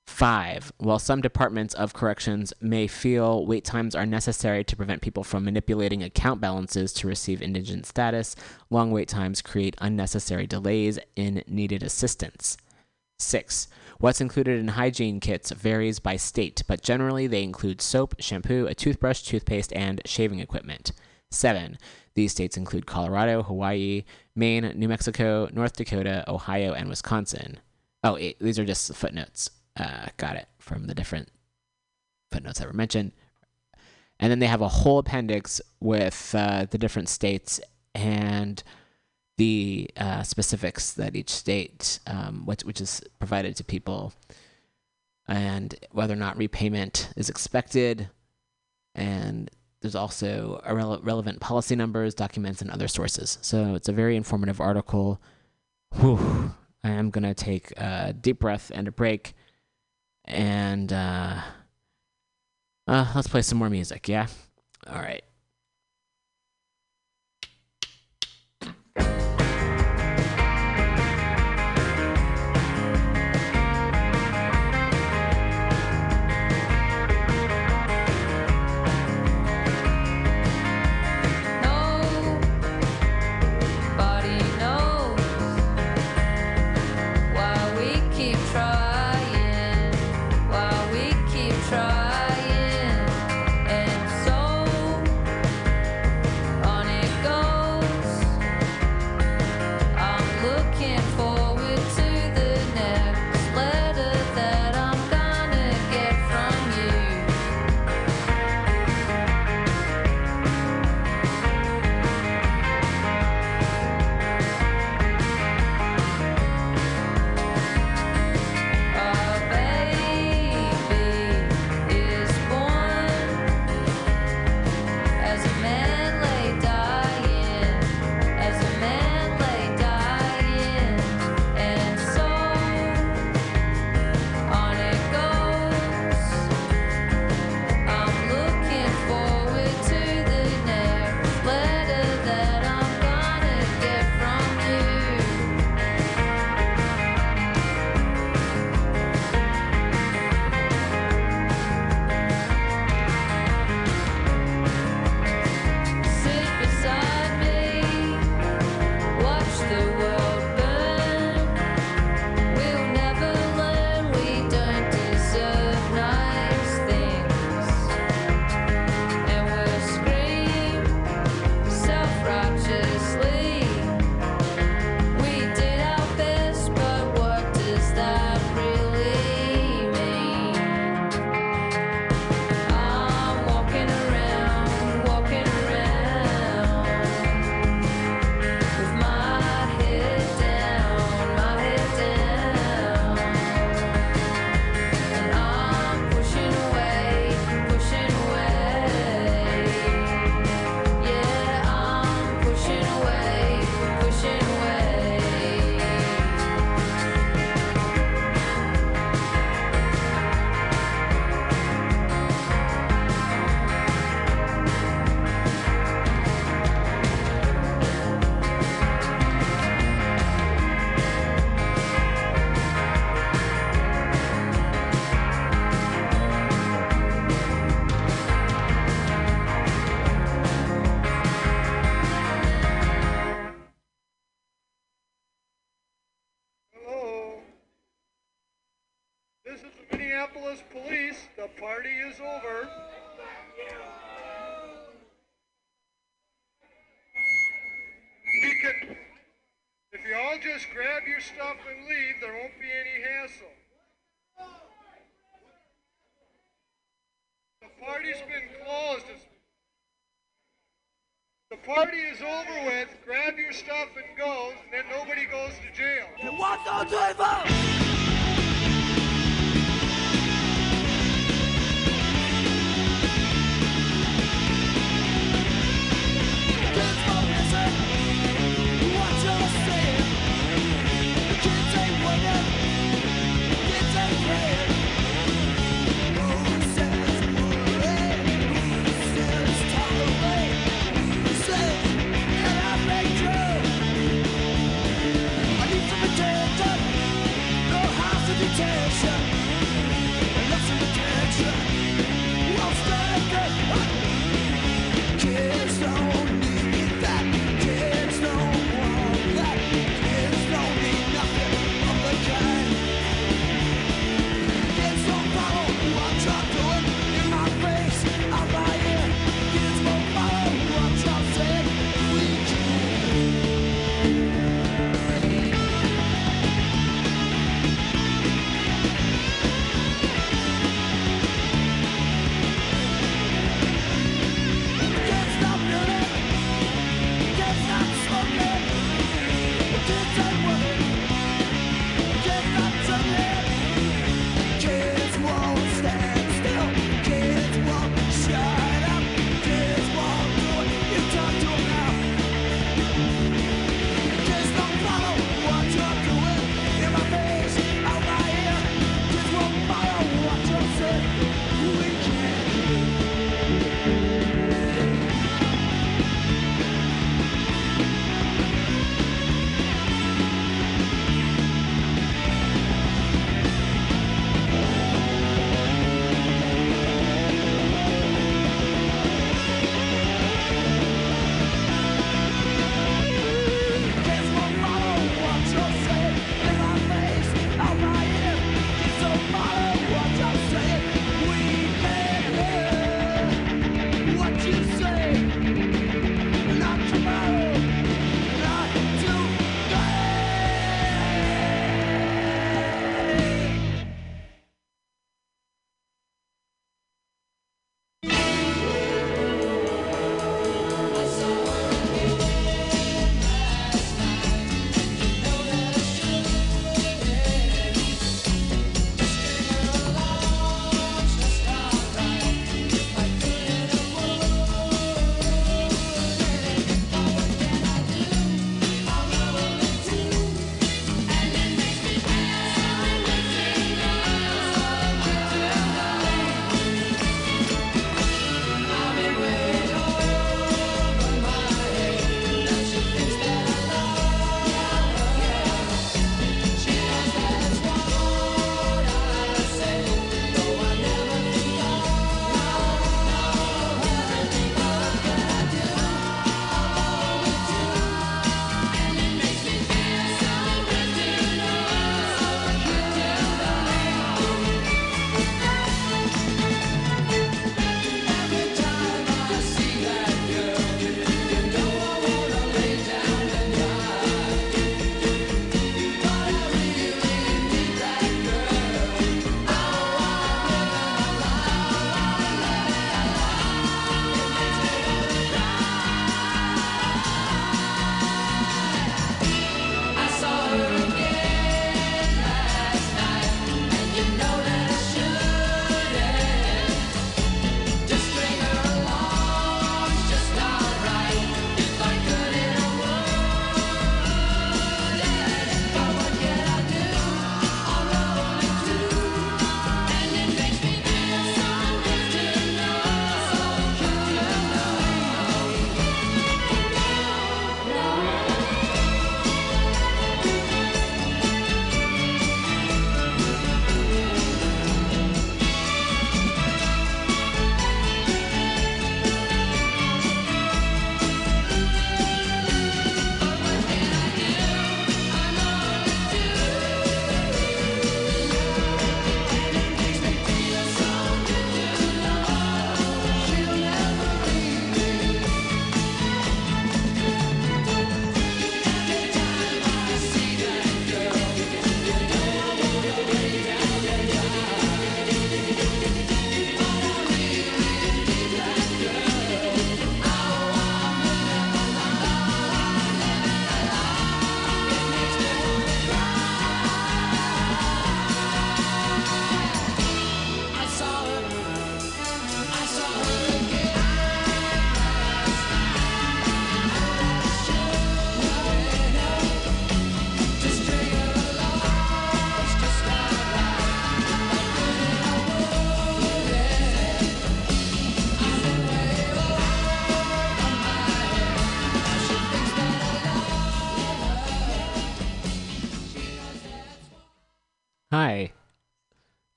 Five, while some departments of corrections may feel wait times are necessary to prevent people from manipulating account balances to receive indigent status, long wait times create unnecessary delays in needed assistance. Six, what's included in hygiene kits varies by state, but generally they include soap, shampoo, a toothbrush, toothpaste, and shaving equipment. Seven, these states include Colorado, Hawaii, Maine, New Mexico, North Dakota, Ohio, and Wisconsin. Oh, eight, these are just footnotes uh, got it from the different footnotes that were mentioned. And then they have a whole appendix with uh, the different states and the uh, specifics that each state, um, which, which is provided to people, and whether or not repayment is expected. And there's also rele- relevant policy numbers, documents, and other sources. So it's a very informative article. Whew. I am going to take a deep breath and a break and uh, uh, let's play some more music, yeah? All right. Party is over with.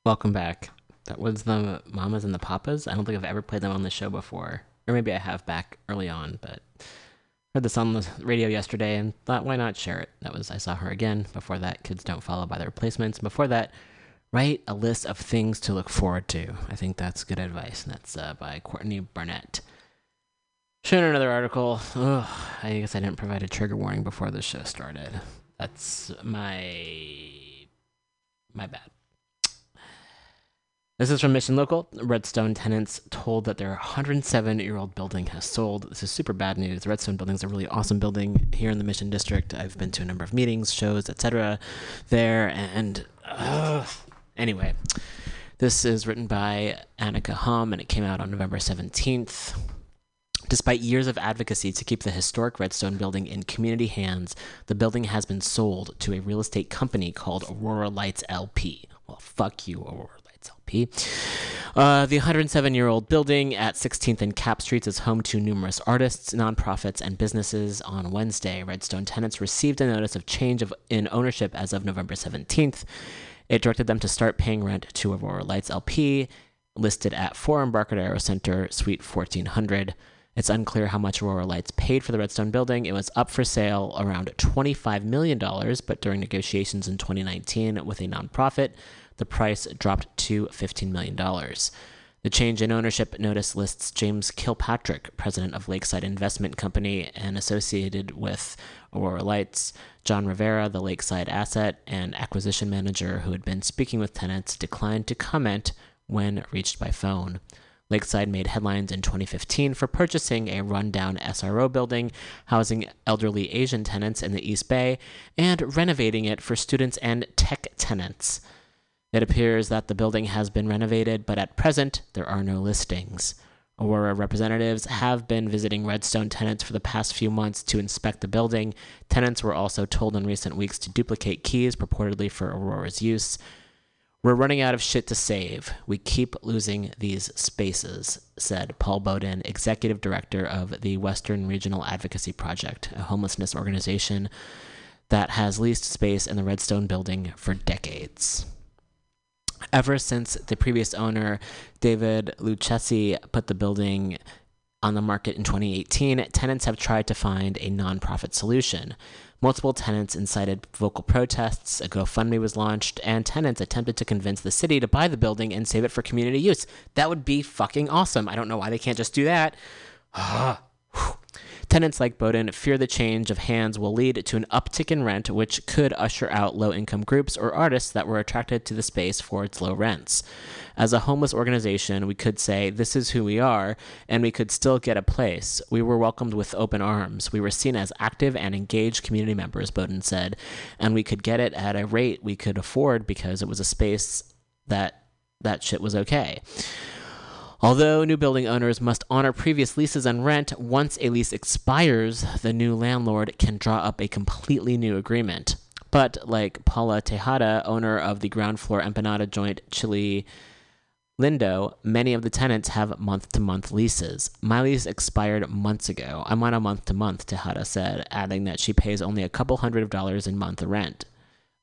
Welcome back. That was the Mamas and the Papas. I don't think I've ever played them on the show before. Or maybe I have back early on, but heard this on the radio yesterday and thought why not share it. That was I saw her again. Before that, kids don't follow by the replacements. Before that, write a list of things to look forward to. I think that's good advice. And that's uh, by Courtney Barnett. Showing another article. Ugh, I guess I didn't provide a trigger warning before the show started. That's my my bad. This is from Mission Local. Redstone tenants told that their 107 year old building has sold. This is super bad news. The Redstone building is a really awesome building here in the Mission District. I've been to a number of meetings, shows, etc. there. And uh, anyway, this is written by Annika Hom and it came out on November 17th. Despite years of advocacy to keep the historic Redstone building in community hands, the building has been sold to a real estate company called Aurora Lights LP. Well, fuck you, Aurora Lights LP. Uh, the 107 year old building at 16th and Capp Streets is home to numerous artists, nonprofits, and businesses. On Wednesday, Redstone tenants received a notice of change of, in ownership as of November 17th. It directed them to start paying rent to Aurora Lights LP, listed at 4 Embarcadero Center, Suite 1400. It's unclear how much Aurora Lights paid for the Redstone building. It was up for sale around $25 million, but during negotiations in 2019 with a nonprofit, the price dropped to $15 million. The change in ownership notice lists James Kilpatrick, president of Lakeside Investment Company and associated with Aurora Lights, John Rivera, the Lakeside asset and acquisition manager who had been speaking with tenants, declined to comment when reached by phone. Lakeside made headlines in 2015 for purchasing a rundown SRO building housing elderly Asian tenants in the East Bay and renovating it for students and tech tenants. It appears that the building has been renovated, but at present there are no listings. Aurora representatives have been visiting Redstone tenants for the past few months to inspect the building. Tenants were also told in recent weeks to duplicate keys purportedly for Aurora's use. We're running out of shit to save. We keep losing these spaces, said Paul Boden, executive director of the Western Regional Advocacy Project, a homelessness organization that has leased space in the Redstone building for decades. Ever since the previous owner, David Lucchesi, put the building on the market in 2018, tenants have tried to find a nonprofit solution. Multiple tenants incited vocal protests, a GoFundMe was launched, and tenants attempted to convince the city to buy the building and save it for community use. That would be fucking awesome. I don't know why they can't just do that. Tenants like Boden fear the change of hands will lead to an uptick in rent, which could usher out low income groups or artists that were attracted to the space for its low rents. As a homeless organization, we could say, This is who we are, and we could still get a place. We were welcomed with open arms. We were seen as active and engaged community members, Boden said, and we could get it at a rate we could afford because it was a space that that shit was okay. Although new building owners must honor previous leases and rent, once a lease expires, the new landlord can draw up a completely new agreement. But like Paula Tejeda, owner of the ground floor empanada joint Chile Lindo, many of the tenants have month to month leases. My lease expired months ago. I'm on a month to month, Tejeda said, adding that she pays only a couple hundred of dollars in month rent.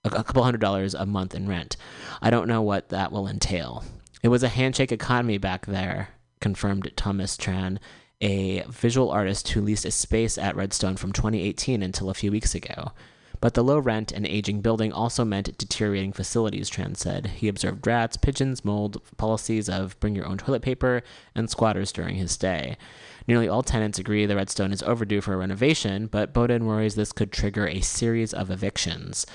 A a couple hundred dollars a month in rent. I don't know what that will entail. It was a handshake economy back there, confirmed Thomas Tran, a visual artist who leased a space at Redstone from 2018 until a few weeks ago. But the low rent and aging building also meant deteriorating facilities, Tran said. He observed rats, pigeons, mold, policies of bring your own toilet paper, and squatters during his stay. Nearly all tenants agree the Redstone is overdue for a renovation, but Boden worries this could trigger a series of evictions.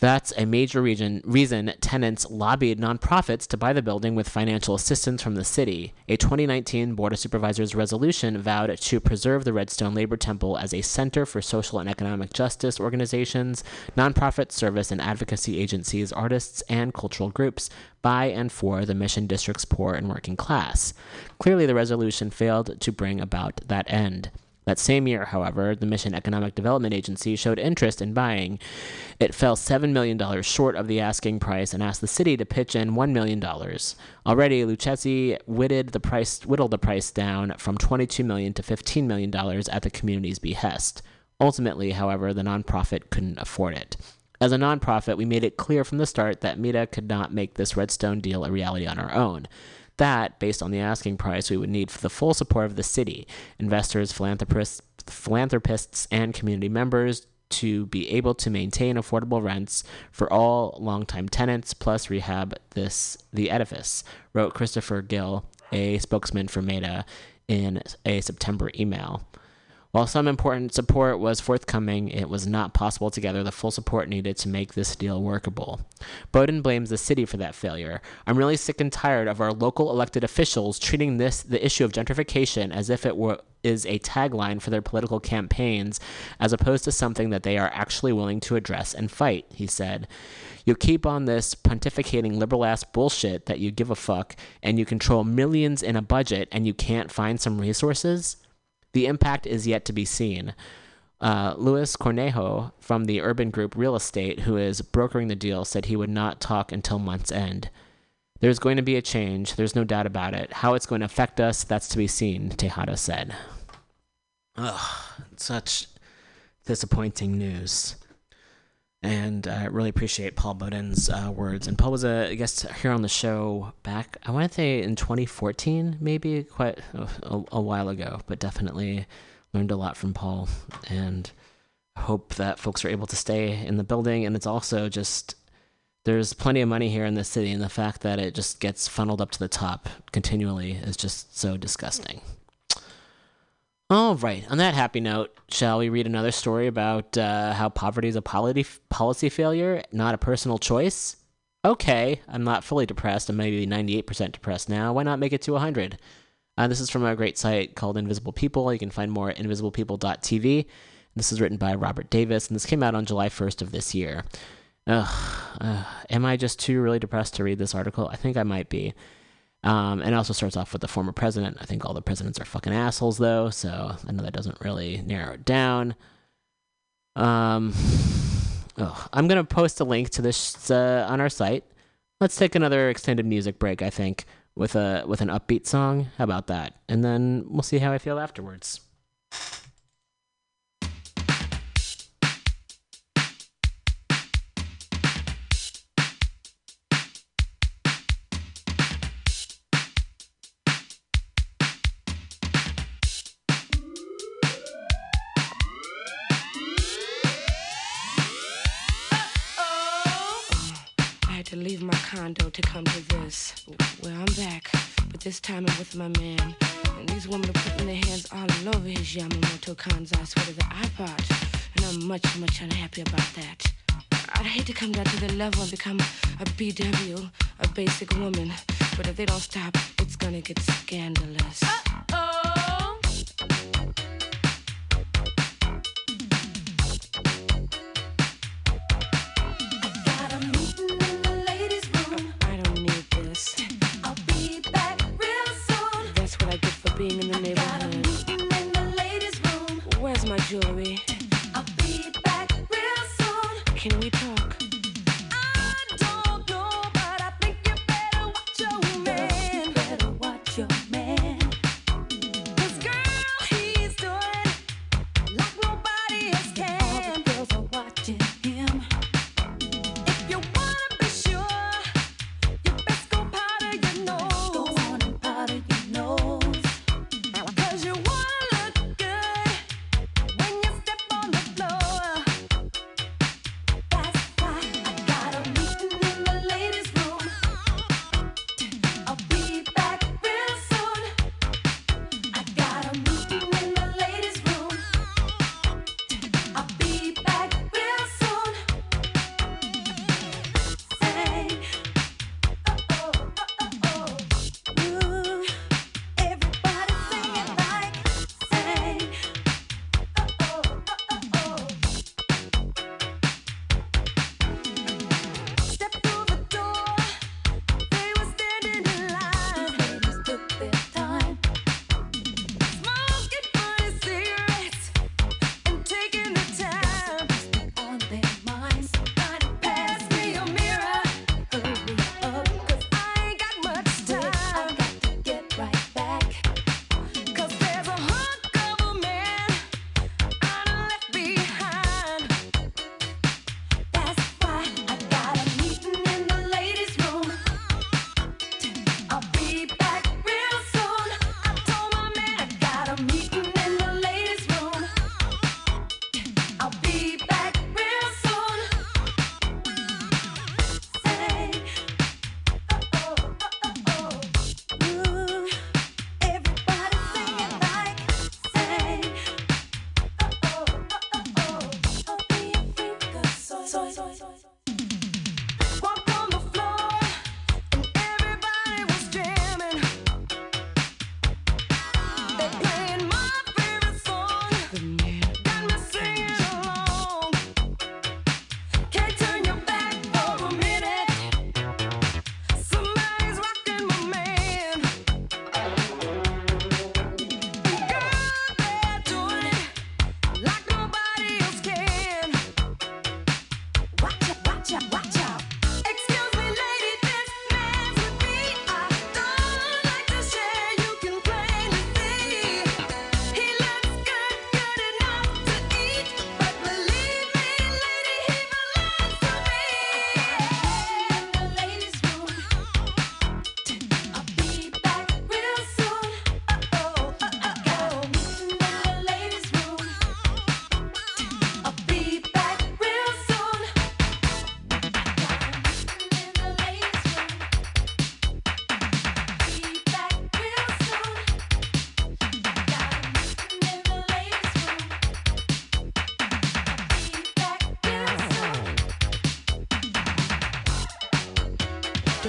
That's a major region, reason tenants lobbied nonprofits to buy the building with financial assistance from the city. A 2019 Board of Supervisors resolution vowed to preserve the Redstone Labor Temple as a center for social and economic justice organizations, nonprofit service and advocacy agencies, artists, and cultural groups by and for the Mission District's poor and working class. Clearly, the resolution failed to bring about that end. That same year, however, the Mission Economic Development Agency showed interest in buying. It fell $7 million short of the asking price and asked the city to pitch in $1 million. Already, Lucchesi whittled the price, whittled the price down from 22 million to $15 million at the community's behest. Ultimately, however, the nonprofit couldn't afford it. As a nonprofit, we made it clear from the start that MEDA could not make this Redstone deal a reality on our own. That, based on the asking price, we would need the full support of the city, investors, philanthropists, philanthropists, and community members to be able to maintain affordable rents for all longtime tenants, plus rehab this the edifice, wrote Christopher Gill, a spokesman for MEDA, in a September email. While some important support was forthcoming, it was not possible to gather the full support needed to make this deal workable. Boden blames the city for that failure. I'm really sick and tired of our local elected officials treating this the issue of gentrification as if it were is a tagline for their political campaigns as opposed to something that they are actually willing to address and fight, he said. You keep on this pontificating liberal ass bullshit that you give a fuck and you control millions in a budget and you can't find some resources? The impact is yet to be seen. Uh, Luis Cornejo from the urban group Real Estate, who is brokering the deal, said he would not talk until month's end. There's going to be a change, there's no doubt about it. How it's going to affect us, that's to be seen, Tejeda said. Ugh, such disappointing news. And I really appreciate Paul Boden's uh, words. And Paul was a guest here on the show back, I want to say in 2014, maybe quite a, a, a while ago, but definitely learned a lot from Paul. And hope that folks are able to stay in the building. And it's also just, there's plenty of money here in the city, and the fact that it just gets funneled up to the top continually is just so disgusting. All right. On that happy note, shall we read another story about uh, how poverty is a policy policy failure, not a personal choice? Okay, I'm not fully depressed. I'm maybe 98% depressed now. Why not make it to 100? Uh, this is from a great site called Invisible People. You can find more at invisiblepeople.tv. This is written by Robert Davis, and this came out on July 1st of this year. Ugh, uh, am I just too really depressed to read this article? I think I might be. Um, and also starts off with the former president. I think all the presidents are fucking assholes, though, so I know that doesn't really narrow it down. Um, oh, I'm gonna post a link to this uh, on our site. Let's take another extended music break. I think with a with an upbeat song. How about that? And then we'll see how I feel afterwards. To come to this. Well, I'm back, but this time I'm with my man. And these women are putting their hands all over his Yamamoto Kansai sweater that I bought. And I'm much, much unhappy about that. I'd hate to come down to the level and become a BW, a basic woman. But if they don't stop, it's gonna get scandalous. Got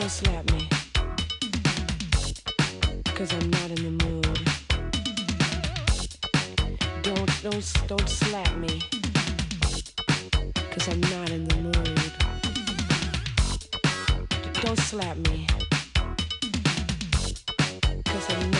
Don't slap me. Cause I'm not in the mood. Don't don't don't slap me. Cause I'm not in the mood. Don't slap me. Cause I'm not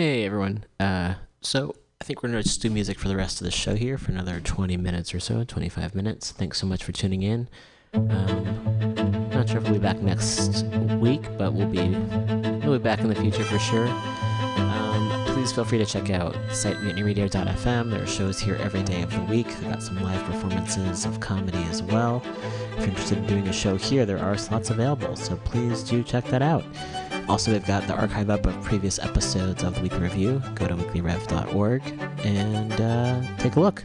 Hey everyone. Uh, so I think we're gonna just do music for the rest of the show here for another 20 minutes or so, 25 minutes. Thanks so much for tuning in. Um, not sure if we'll be back next week, but we'll be we'll be back in the future for sure. Um, please feel free to check out site mutinyradio.fm. There are shows here every day of the week. We've got some live performances of comedy as well. If you're interested in doing a show here, there are slots available, so please do check that out. Also, we've got the archive up of previous episodes of the Weekly Review. Go to weeklyrev.org and uh, take a look.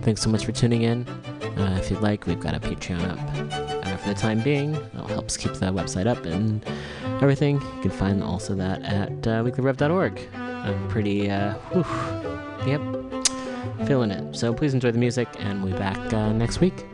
Thanks so much for tuning in. Uh, if you'd like, we've got a Patreon up. Uh, for the time being, it helps keep the website up and everything. You can find also that at uh, weeklyrev.org. I'm pretty, uh, whew, yep, feeling it. So please enjoy the music, and we'll be back uh, next week.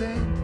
Believer,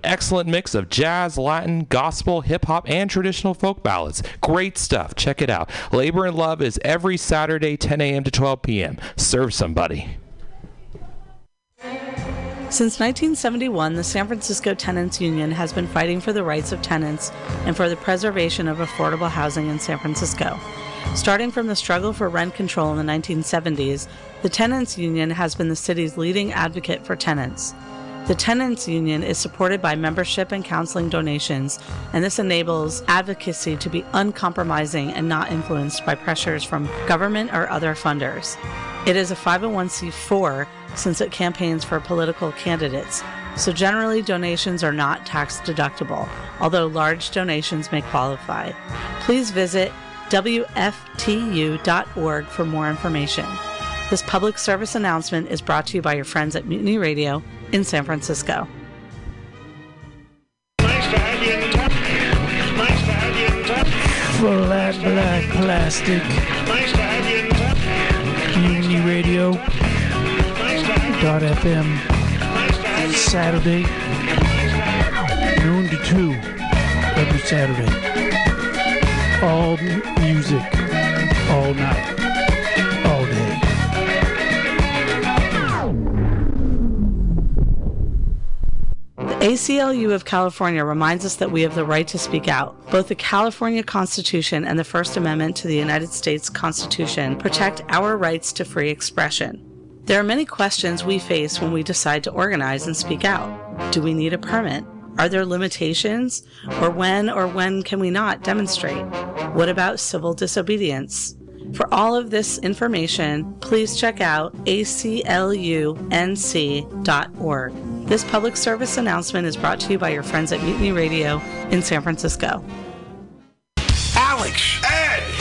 excellent mix of jazz, Latin, gospel, hip hop, and traditional folk ballads. Great stuff. Check it out. Labor and Love is every Saturday, 10 a.m. to 12 p.m. Serve somebody. Since 1971, the San Francisco Tenants Union has been fighting for the rights of tenants and for the preservation of affordable housing in San Francisco. Starting from the struggle for rent control in the 1970s, the Tenants Union has been the city's leading advocate for tenants. The Tenants Union is supported by membership and counseling donations, and this enables advocacy to be uncompromising and not influenced by pressures from government or other funders. It is a 501c4 since it campaigns for political candidates, so generally donations are not tax deductible, although large donations may qualify. Please visit WFTU.org for more information. This public service announcement is brought to you by your friends at Mutiny Radio in San Francisco. Flat black plastic. Mutiny Radio. Dot FM. Saturday. Noon to two. Every Saturday. All music. All night. ACLU of California reminds us that we have the right to speak out. Both the California Constitution and the First Amendment to the United States Constitution protect our rights to free expression. There are many questions we face when we decide to organize and speak out. Do we need a permit? Are there limitations? Or when or when can we not demonstrate? What about civil disobedience? For all of this information, please check out aclunc.org. This public service announcement is brought to you by your friends at Mutiny Radio in San Francisco.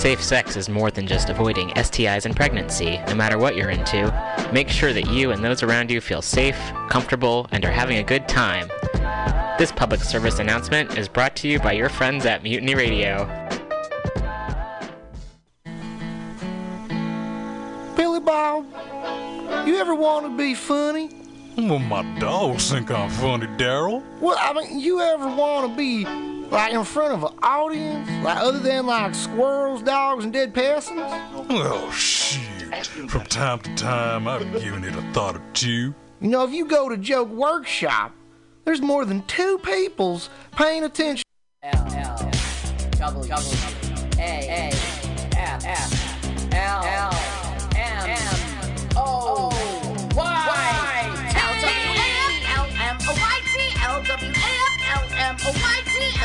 Safe sex is more than just avoiding STIs and pregnancy, no matter what you're into. Make sure that you and those around you feel safe, comfortable, and are having a good time. This public service announcement is brought to you by your friends at Mutiny Radio. Billy Bob, you ever want to be funny? Well, my dogs think I'm funny, Daryl. Well, I mean, you ever want to be like in front of an audience, like other than like squirrels, dogs, and dead peasants? Oh, shit. From time to time, I've given it a thought or two. You know, if you go to Joke Workshop, there's more than two peoples paying attention. Double, double, A, A, F, F, L, L, M, M, O, Y, L, W, A, L, M,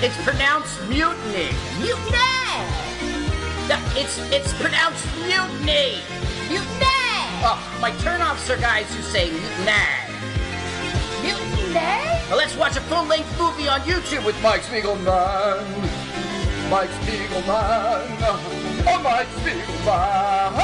It's pronounced mutiny. Mutiny! No, it's it's pronounced mutiny. Mutiny! Oh, my turnoffs are guys who say mutiny. Mutiny? Well, let's watch a full-length movie on YouTube with Mike Spiegelman. Mike Spiegelman. Oh, Mike Spiegelman.